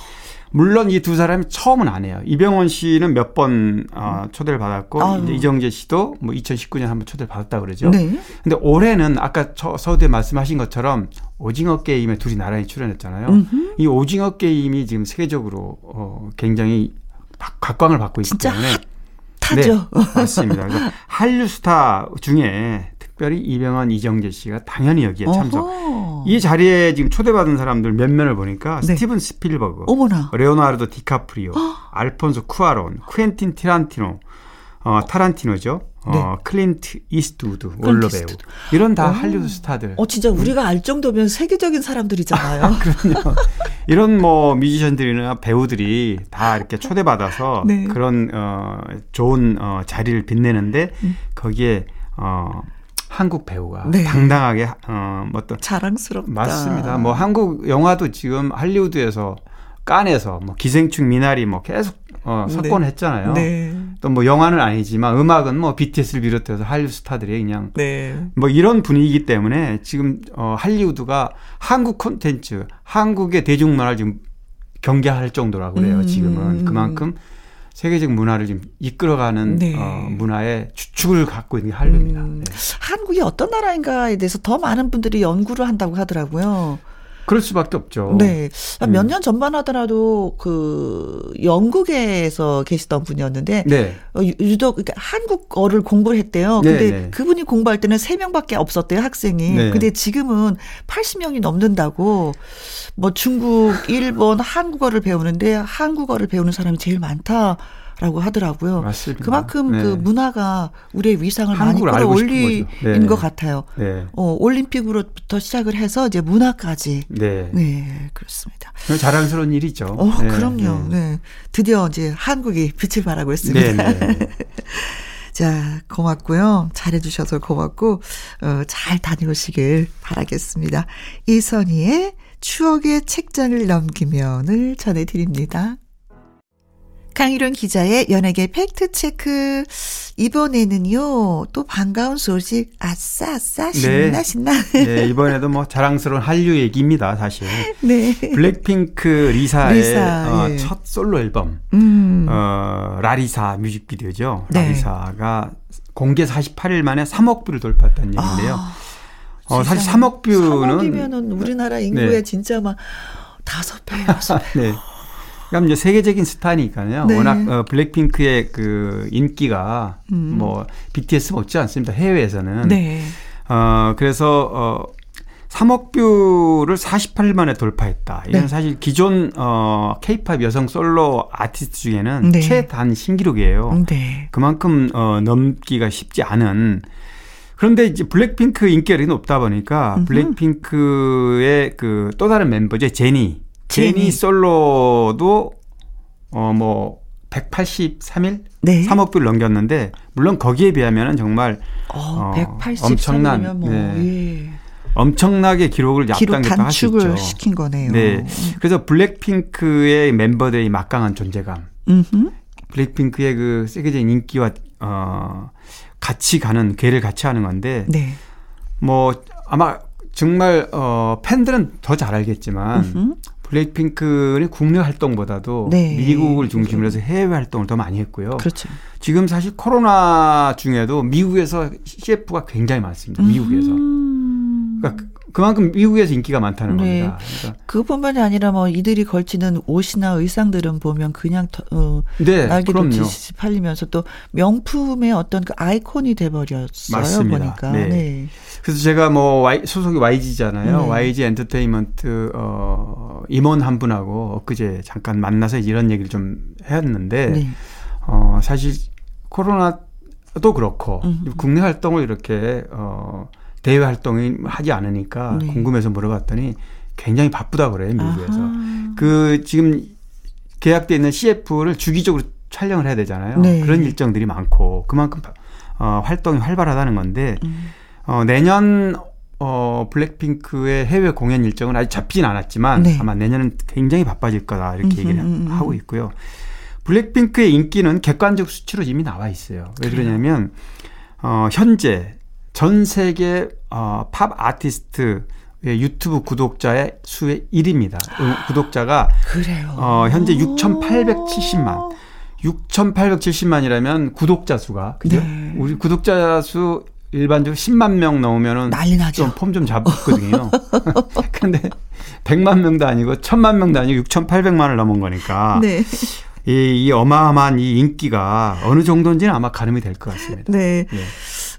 S4: 물론 이 두 사람이 처음은 안 해요. 이병헌 씨는 몇번 어, 초대를 받았고 이제 이정재 씨도 뭐 2019년 한번 초대를 받았다 그러죠. 네. 근데 올해는 아까 서두에 말씀하신 것처럼 오징어 게임에 둘이 나란히 출연했잖아요. 음흠. 이 오징어 게임이 지금 세계적으로 어, 굉장히 각광을 받고 있기 때문에
S1: 타죠.
S4: 네, 맞습니다. 그래서 한류 스타 중에 특별히 이병헌, 이정재 씨가 당연히 여기에 참석. 어허. 이 자리에 지금 초대받은 사람들 면면을 보니까 네. 스티븐 스필버그,
S1: 어머나.
S4: 레오나르도 디카프리오, 알폰소 쿠아론, 쿠엔틴 타란티노, 어, 타란티노죠. 어, 네. 어, 클린트 이스트우드 원로 배우 이런 다 오. 할리우드 스타들.
S1: 어 진짜 우리가 알 정도면 세계적인 사람들이잖아요. 아,
S4: 그럼요. 이런 뭐 뮤지션들이나 배우들이 다 이렇게 초대받아서 네. 그런 어 좋은 어 자리를 빛내는데 음. 거기에 어 한국 배우가 네. 당당하게 어뭐 어떤
S1: 자랑스럽다.
S4: 맞습니다. 뭐 한국 영화도 지금 할리우드에서 칸에서 뭐 기생충 미나리 뭐 계속 어, 석권을 네. 했잖아요. 네. 또뭐 영화는 아니지만 음악은 뭐 BTS를 비롯해서 한류 스타들이 그냥 네. 뭐 이런 분위기이기 때문에 지금 어, 할리우드가 한국 콘텐츠, 한국의 대중문화를 지금 경계할 정도라고 그래요. 음. 지금은 그만큼 세계적 문화를 지금 이끌어가는 네. 어, 문화의 주축을 갖고 있는 게 한류입니다. 음. 네.
S1: 한국이 어떤 나라인가에 대해서 더 많은 분들이 연구를 한다고 하더라고요.
S4: 그럴 수밖에 없죠.
S1: 네. 음. 몇년 전만 하더라도 그 영국에서 계시던 분이었는데 네. 어, 유독 그러니까 한국어를 공부를 했대요. 네, 근데 네. 그분이 공부할 때는 3명밖에 없었대요, 학생이. 네. 근데 지금은 80명이 넘는다고 뭐 중국, 일본, 한국어를 배우는데 한국어를 배우는 사람이 제일 많다. 라고 하더라고요.
S4: 맞습니다.
S1: 그만큼 네. 그 문화가 우리의 위상을 많이 끌어올린 네. 것 같아요. 네. 어, 올림픽으로부터 시작을 해서 이제 문화까지. 네. 네, 그렇습니다.
S4: 자랑스러운 일이죠.
S1: 어, 네. 그럼요. 네. 네. 드디어 이제 한국이 빛을 발하고 있습니다. 네, 네. 자, 고맙고요. 잘해주셔서 고맙고, 어, 잘 다녀오시길 바라겠습니다. 이선희의 추억의 책장을 넘기면을 전해드립니다. 강희룡 기자의 연예계 팩트체크. 이번에는요, 또 반가운 소식, 아싸, 아싸, 신나, 네. 신나.
S4: 네, 이번에도 뭐 자랑스러운 한류 얘기입니다, 사실. 네. 블랙핑크 리사의 리사, 어, 예. 첫 솔로 앨범, 음. 어, 라리사 뮤직비디오죠. 네. 라리사가 공개 48일 만에 3억 뷰를 돌파했다는 얘기인데요. 아, 어, 사실 3억 뷰는.
S1: 3억이면은 우리나라 인구의 네. 진짜 막 다섯 배, 여섯 배. 네.
S4: 그럼 이제 세계적인 스타니까요. 네. 워낙 어, 블랙핑크의 그 인기가 음. 뭐 BTS 못지 않습니다. 해외에서는. 네. 어 그래서 어 3억 뷰를 48일 만에 돌파했다. 이건 네. 사실 기존 어 케이팝 여성 솔로 아티스트 중에는 네. 최단 신기록이에요. 네. 그만큼 어 넘기가 쉽지 않은 그런데 이제 블랙핑크 인기가 높다 보니까 음흠. 블랙핑크의 그 또 다른 멤버죠. 제니. 제니 솔로도 어뭐 183일 네. 3억 뷰를 넘겼는데 물론 거기에 비하면은 정말
S1: 어, 어 엄청난 뭐, 네. 예.
S4: 엄청나게 기록을 앞당겼다 할수 있죠.
S1: 시킨 거네요.
S4: 네. 음. 그래서 블랙핑크의 멤버들의 막강한 존재감. 음흠. 블랙핑크의 그 세계적인 인기와 어 같이 가는 궤를 같이 하는 건데 네. 뭐 아마 정말 어 팬들은 더 잘 알겠지만 음흠. 블랙핑크는 국내 활동보다도 네. 미국을 중심으로 해서 해외 활동을 더 많이 했고요.
S1: 그렇죠.
S4: 지금 사실 코로나 중에도 미국에서 CF가 굉장히 많습니다. 미국에서. 음. 그러니까 그만큼 미국에서 인기가 많다는 네. 겁니다.
S1: 그러니까 그뿐만이 아니라 뭐 이들이 걸치는 옷이나 의상들은 보면 그냥 어, 네, 날개도듯이 팔리면서 또 명품의 어떤 그 아이콘이 돼버렸어요. 맞습니다. 보니까. 네. 네.
S4: 그래서 제가 뭐 y, 소속이 YG잖아요. 네. YG 엔터테인먼트 어, 임원 한 분하고 엊그제 잠깐 만나서 이런 얘기를 좀 했는데 네. 어, 사실 코로나도 그렇고 음. 국내 활동을 이렇게 어 대외 활동이 하지 않으니까 네. 궁금해서 물어봤더니 굉장히 바쁘다 그래요 미국에서. 아하. 그 지금 계약돼 있는 CF를 주기적으로 촬영을 해야 되잖아요. 네. 그런 일정들이 많고 그만큼 어, 활동이 활발하다는 건데 음. 어, 내년 어, 블랙핑크의 해외 공연 일정은 아직 잡히진 않았지만 네. 아마 내년은 굉장히 바빠질 거다 이렇게 얘기를 음, 음, 하고 있고요. 블랙핑크의 인기는 객관적 수치로 이미 나와 있어요. 왜 그러냐면 어, 현재 전 세계 어, 팝 아티스트 유튜브 구독자의 수의 1위입니다. 구독자가
S1: 그래요.
S4: 어, 현재 6,870만. 6,870만이라면 구독자 수가 그죠? 네. 우리 구독자 수 일반적으로 10만 명 넘으면은
S1: 난리 나죠.
S4: 좀 폼 좀 잡거든요. 근데 100만 명도 아니고 1000만 명도 아니고 6,800만을 넘은 거니까. 네. 이, 이 어마어마한 이 인기가 어느 정도인지는 아마 가늠이 될 것 같습니다.
S1: 네. 네.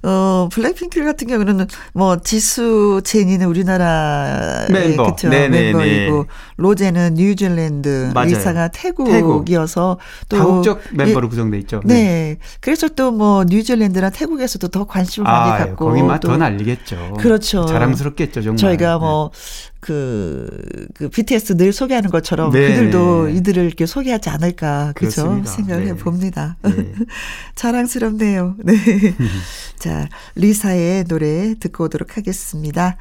S1: 어, 블랙핑크 같은 경우는 뭐 지수 제니는 우리나라 멤버 그쵸? 네네네. 멤버이고 로제는 뉴질랜드, 맞아요. 리사가 태국이어서 태국.
S4: 또 다국적 멤버로 예, 구성돼 있죠.
S1: 네. 네. 그래서 또 뭐 뉴질랜드나 태국에서도 더 관심을 많이 아, 갖고
S4: 거기만 더 날리겠죠.
S1: 그렇죠.
S4: 자랑스럽겠죠, 정말.
S1: 저희가 뭐 네. 그, 그 BTS 늘 소개하는 것처럼 네. 그들도 이들을 이렇게 소개하지 않을까 그죠 생각을 네. 해봅니다. 네. 자랑스럽네요. 네. 자 리사의 노래 듣고 오도록 하겠습니다.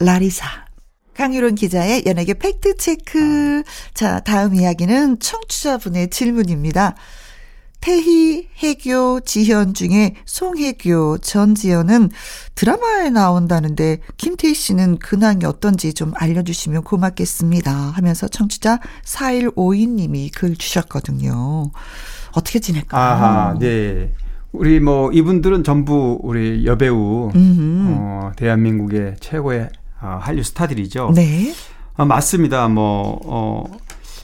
S1: 라리사. 강유론 기자의 연예계 팩트 체크. 자, 다음 이야기는 청취자분의 질문입니다. 태희, 해교, 지현 중에 송혜교, 전지현은 드라마에 나온다는데 김태희 씨는 근황이 어떤지 좀 알려주시면 고맙겠습니다. 하면서 청취자 4152님이 글 주셨거든요. 어떻게 지낼까요?
S4: 아하, 네. 우리 뭐 이분들은 전부 우리 여배우, 어, 대한민국의 최고의 어, 한류 스타들이죠. 네. 어, 맞습니다. 뭐, 어,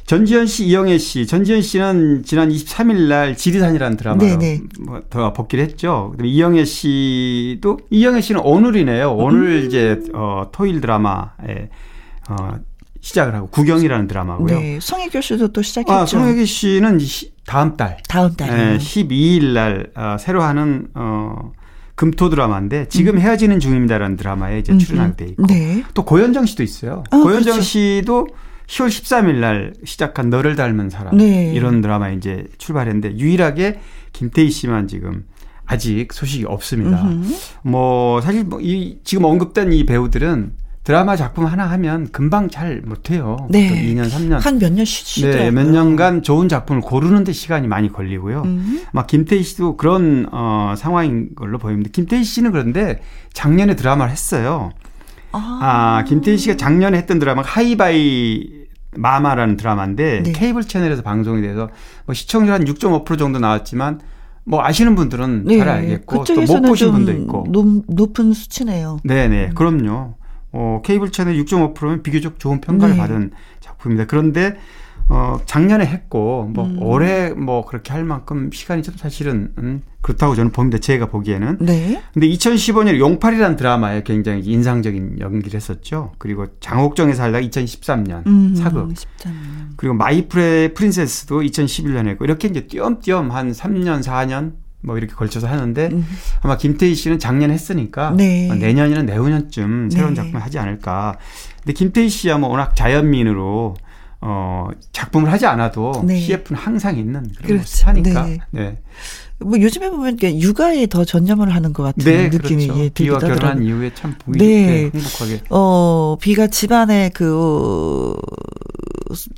S4: 전지현 씨, 이영애 씨. 전지현 씨는 지난 23일 날 지리산이라는 드라마로 뭐더 복귀를 했죠. 그다음에 이영애 씨도 이영애 씨는 오늘이네요. 오늘 음. 이제 어 토일 드라마에 어 시작을 하고 구경이라는 드라마고요. 네.
S1: 송혜교 씨도 또 시작했죠.
S4: 아, 송혜교 씨는 다음 달.
S1: 다음 달. 네,
S4: 12일 날 어, 새로 하는 어 금토 드라마인데 지금 음. 헤어지는 중입니다라는 드라마에 이제 출연하게 돼 있고 네. 또 고현정 씨도 있어요. 아, 고현정 그렇죠. 씨도 10월 13일 날 시작한 너를 닮은 사람 네. 이런 드라마 이제 출발했는데 유일하게 김태희 씨만 지금 아직 소식이 없습니다. 음흠. 뭐 사실 뭐 이 지금 언급된 이 배우들은 드라마 작품 하나 하면 금방 잘 못해요. 네. 2년, 3년.
S1: 한 몇 년 쉬시더라고요.
S4: 네, 몇 년간 좋은 작품을 고르는데 시간이 많이 걸리고요. 음. 막 김태희 씨도 그런 어, 상황인 걸로 보입니다. 김태희 씨는 그런데 작년에 드라마를 했어요. 아, 아 김태희 씨가 작년에 했던 드라마가 하이바이 마마라는 드라마인데 네. 케이블 채널에서 방송이 돼서 뭐 시청률 한 6.5% 정도 나왔지만 뭐 아시는 분들은 네. 잘 알겠고 또 못 보신 분도 있고
S1: 높, 높은 수치네요.
S4: 네네 음. 그럼요. 어, 케이블 채널 6.5%면 비교적 좋은 평가를 네. 받은 작품입니다. 그런데 어, 작년에 했고, 뭐, 음. 올해 뭐, 그렇게 할 만큼 시간이 좀 사실은, 음, 그렇다고 저는 봅니다. 제가 보기에는. 네. 근데 2015년 용팔이라는 드라마에 굉장히 인상적인 연기를 했었죠. 그리고 장옥정에 살다가 2013년 음, 사극. 13년. 그리고 마이프레 프린세스도 2011년에 했고, 이렇게 이제 띄엄띄엄 한 3년, 4년 뭐 이렇게 걸쳐서 하는데 음. 아마 김태희 씨는 작년 했으니까 네. 내년이나 내후년쯤 새로운 네. 작품을 하지 않을까. 근데 김태희 씨야 뭐 워낙 자연민으로 어, 작품을 하지 않아도 네. CF는 항상 있는 그런 그렇죠. 하니까. 네. 네.
S1: 뭐 요즘에 보면 육아에 더 전념을 하는 것 같은 네, 느낌이
S4: 그렇죠.
S1: 예,
S4: 비와 결혼한 이후에 참 보기 네. 행복하게.
S1: 어 비가 집안에 그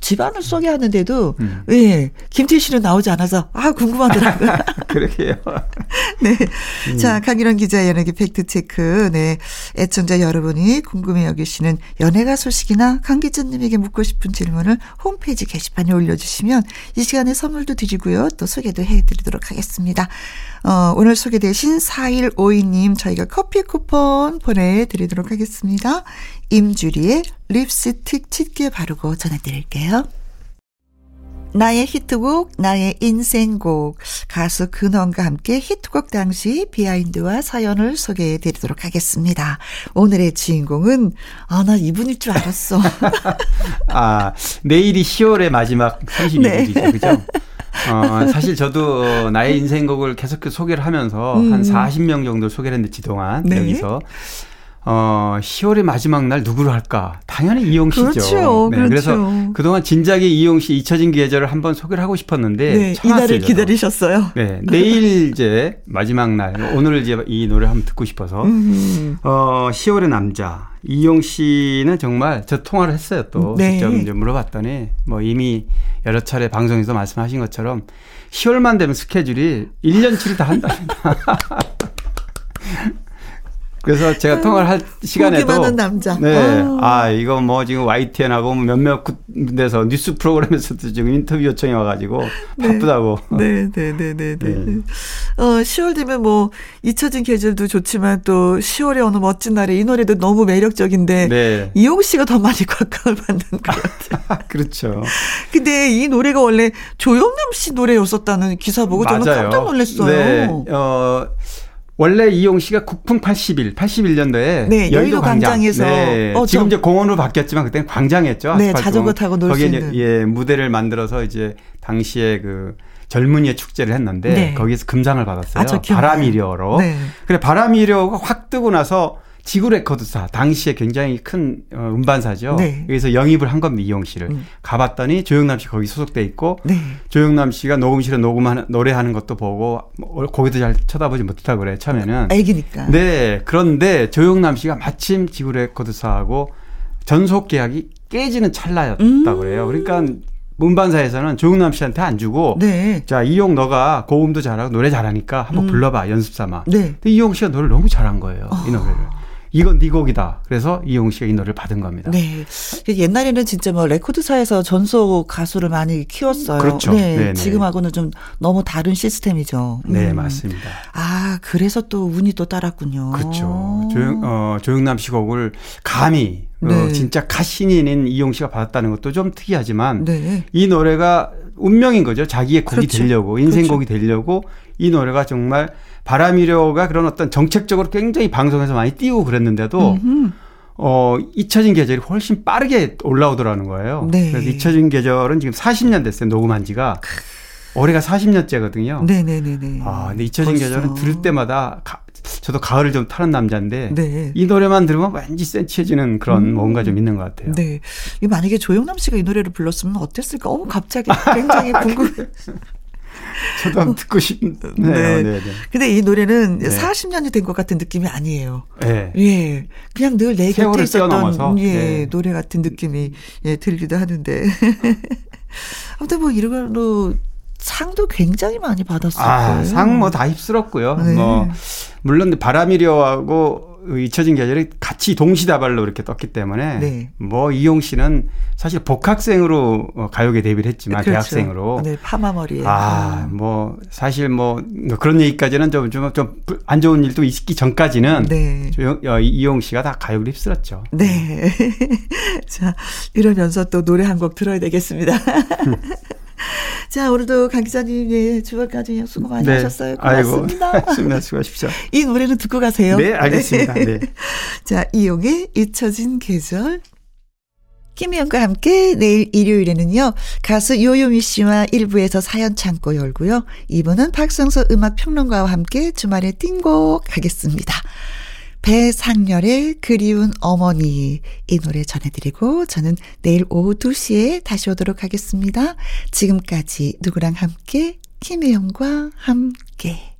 S1: 집안을 소개하는데도 음. 예 김태희 씨는 나오지 않아서 아 궁금하더라고요.
S4: 그러게요.
S1: 네, 음. 자 강일원 기자 연예계 팩트 체크. 네, 애청자 여러분이 궁금해 여기시는 연예가 소식이나 강 기자님에게 묻고 싶은 질문을 홈페이지 게시판에 올려주시면 이 시간에 선물도 드리고요, 또 소개도 해드리도록 하겠습니다. 어, 오늘 소개되신 4152님 저희가 커피 쿠폰 보내드리도록 하겠습니다. 임주리의 립스틱 짙게 바르고 전해드릴게요. 나의 히트곡, 나의 인생곡, 가수 근원과 함께 히트곡 당시 비하인드와 사연을 소개해 드리도록 하겠습니다. 오늘의 주인공은, 아, 나 이분일 줄 알았어.
S4: 아, 내일이 10월의 마지막 30일이죠. 네. 그죠? 어, 사실 저도 나의 인생곡을 계속 소개를 하면서 음. 한 40명 정도 소개를 했는데, 지동안, 네. 여기서. 어, 10월의 마지막 날 누구를 할까? 당연히 이용 씨죠.
S1: 그렇죠. 네, 그렇죠.
S4: 그래서 그동안 진작에 이용 씨 잊혀진 계절을 한번 소개를 하고 싶었는데 네,
S1: 이날을 기다리셨어요.
S4: 네. 내일 이제 마지막 날 오늘 이제 이 노래 한번 듣고 싶어서 음. 어, 10월의 남자 이용 씨는 정말 저 통화를 했어요. 또 네. 직접 이제 물어봤더니 뭐 이미 여러 차례 방송에서 말씀하신 것처럼 10월만 되면 스케줄이 1년치를 다 한답니다. 그래서 제가 통화를 할 시간에도
S1: 남자.
S4: 네. 아. 아, 이거 뭐 지금 YTN하고 뭐 몇몇 군데서 뉴스 프로그램에서도 지금 인터뷰 요청이 와 가지고 네. 바쁘다고.
S1: 네, 네, 네, 네, 네. 네. 어, 10월 되면 뭐 잊혀진 계절도 좋지만 또 10월의 어느 멋진 날에 이 노래도 너무 매력적인데 네. 이용 씨가 더 많이 곽광을 받는 것 같아요.
S4: 그렇죠.
S1: 근데 이 노래가 원래 조영남 씨 노래였었다는 기사 보고 맞아요. 저는 깜짝 놀랐어요. 네. 어
S4: 원래 이용 씨가 국풍 81, 81년도에 네, 여의도 광장. 에서 네, 어, 지금 이제 공원으로 바뀌었지만 그때는 광장이었죠.
S1: 네, 자전거 타고 놀 수 있는.
S4: 예, 무대를 만들어서 이제 당시에 그 젊은이의 축제를 했는데 네. 거기에서 금상을 받았어요. 아, 바람이려로. 네. 그래 바람이려가 확 뜨고 나서 지구 레코드사 당시에 굉장히 큰 어, 음반사죠. 네. 여기서 영입을 한 겁니다 이용 씨를 음. 가봤더니 조영남 씨 거기 소속돼 있고 네. 조영남 씨가 녹음실에 녹음하는 노래하는 것도 보고 뭐, 거기도 잘 쳐다보지 못하고 그래 처음에는.
S1: 애기니까.
S4: 네 그런데 조영남 씨가 마침 지구 레코드사하고 전속 계약이 깨지는 찰나였다 음. 그래요. 그러니까 문반사에서는 조영남 씨한테 안 주고 네. 자 이용 너가 고음도 잘하고 노래 잘하니까 한번 음. 불러봐 연습 삼아. 네. 근데 이용 씨가 노래를 너무 잘한 거예요 어. 이 노래를. 이건 네 곡이다. 그래서 이용 씨가 이 노래를 받은 겁니다.
S1: 네. 옛날에는 진짜 뭐 레코드사에서 전속 가수를 많이 키웠어요.
S4: 그렇죠.
S1: 네. 네네. 지금하고는 좀 너무 다른 시스템이죠.
S4: 네, 음. 맞습니다.
S1: 아, 그래서 또 운이 또 따랐군요.
S4: 그렇죠. 조영, 어, 조영남 씨 곡을 감히 어, 네. 어, 진짜 가신인 이용 씨가 받았다는 것도 좀 특이하지만 네. 이 노래가 운명인 거죠. 자기의 곡이 그렇죠. 되려고 인생곡이 그렇죠. 되려고 이 노래가 정말 바람이려가 그런 어떤 정책적으로 굉장히 방송에서 많이 띄우고 그랬는데도 음흠. 어, 잊혀진 계절이 훨씬 빠르게 올라오더라는 거예요. 네. 그래서 잊혀진 계절은 지금 40년 됐어요. 녹음한 지가. 올해가 40년째거든요.
S1: 네네네네.
S4: 아, 근데 잊혀진 벌써. 계절은 들을 때마다 가, 저도 가을을 좀 타는 남자인데 네. 이 노래만 들으면 왠지 센치해지는 그런 음. 뭔가 좀 있는 것 같아요.
S1: 네. 만약에 조영남 씨가 이 노래를 불렀으면 어땠을까? 어, 갑자기 굉장히 궁금.
S4: 저도 한번 듣고 싶네요. 네. 네. 네.
S1: 근데 이 노래는 네. 40년이 된 것 같은 느낌이 아니에요. 네. 예. 그냥 늘 내 곁에 있었던 예, 네. 노래 같은 느낌이 예, 들기도 하는데. 아무튼 뭐 이런 걸로 상도 굉장히 많이 받았어요.
S4: 아, 상 뭐 다 휩쓸었고요. 네. 뭐 물론 바람이려하고 잊혀진 계절이 같이 동시다발로 이렇게 떴기 때문에 네. 뭐 이용 씨는 사실 복학생으로 어, 가요계 데뷔를 했지만 그렇죠. 대학생으로
S1: 네, 파마 머리에
S4: 아뭐 사실 뭐 그런 얘기까지는 좀 좀 좀 안 좋은 일도 있기 전까지는 네. 조용, 어, 이용 씨가 다 가요를 휩쓸었죠.
S1: 네. 자 이러면서 또 노래 한 곡 들어야 되겠습니다. 자, 오늘도 강 기자님, 예, 주말까지 수고 많이 네. 하셨어요. 고맙습니다.
S4: 아이고, 수고하, 수고하십시오.
S1: 이 노래는 듣고 가세요.
S4: 네, 알겠습니다. 네.
S1: 자, 이용의 잊혀진 계절. 김희영과 함께 내일 일요일에는요, 가수 요요미 씨와 1부에서 사연 창고 열고요. 2부는 박성서 음악평론가와 함께 주말에 띵곡 하겠습니다. 배상렬의 그리운 어머니 이 노래 전해드리고 저는 내일 오후 2시에 다시 오도록 하겠습니다. 지금까지 누구랑 함께 김혜영과 함께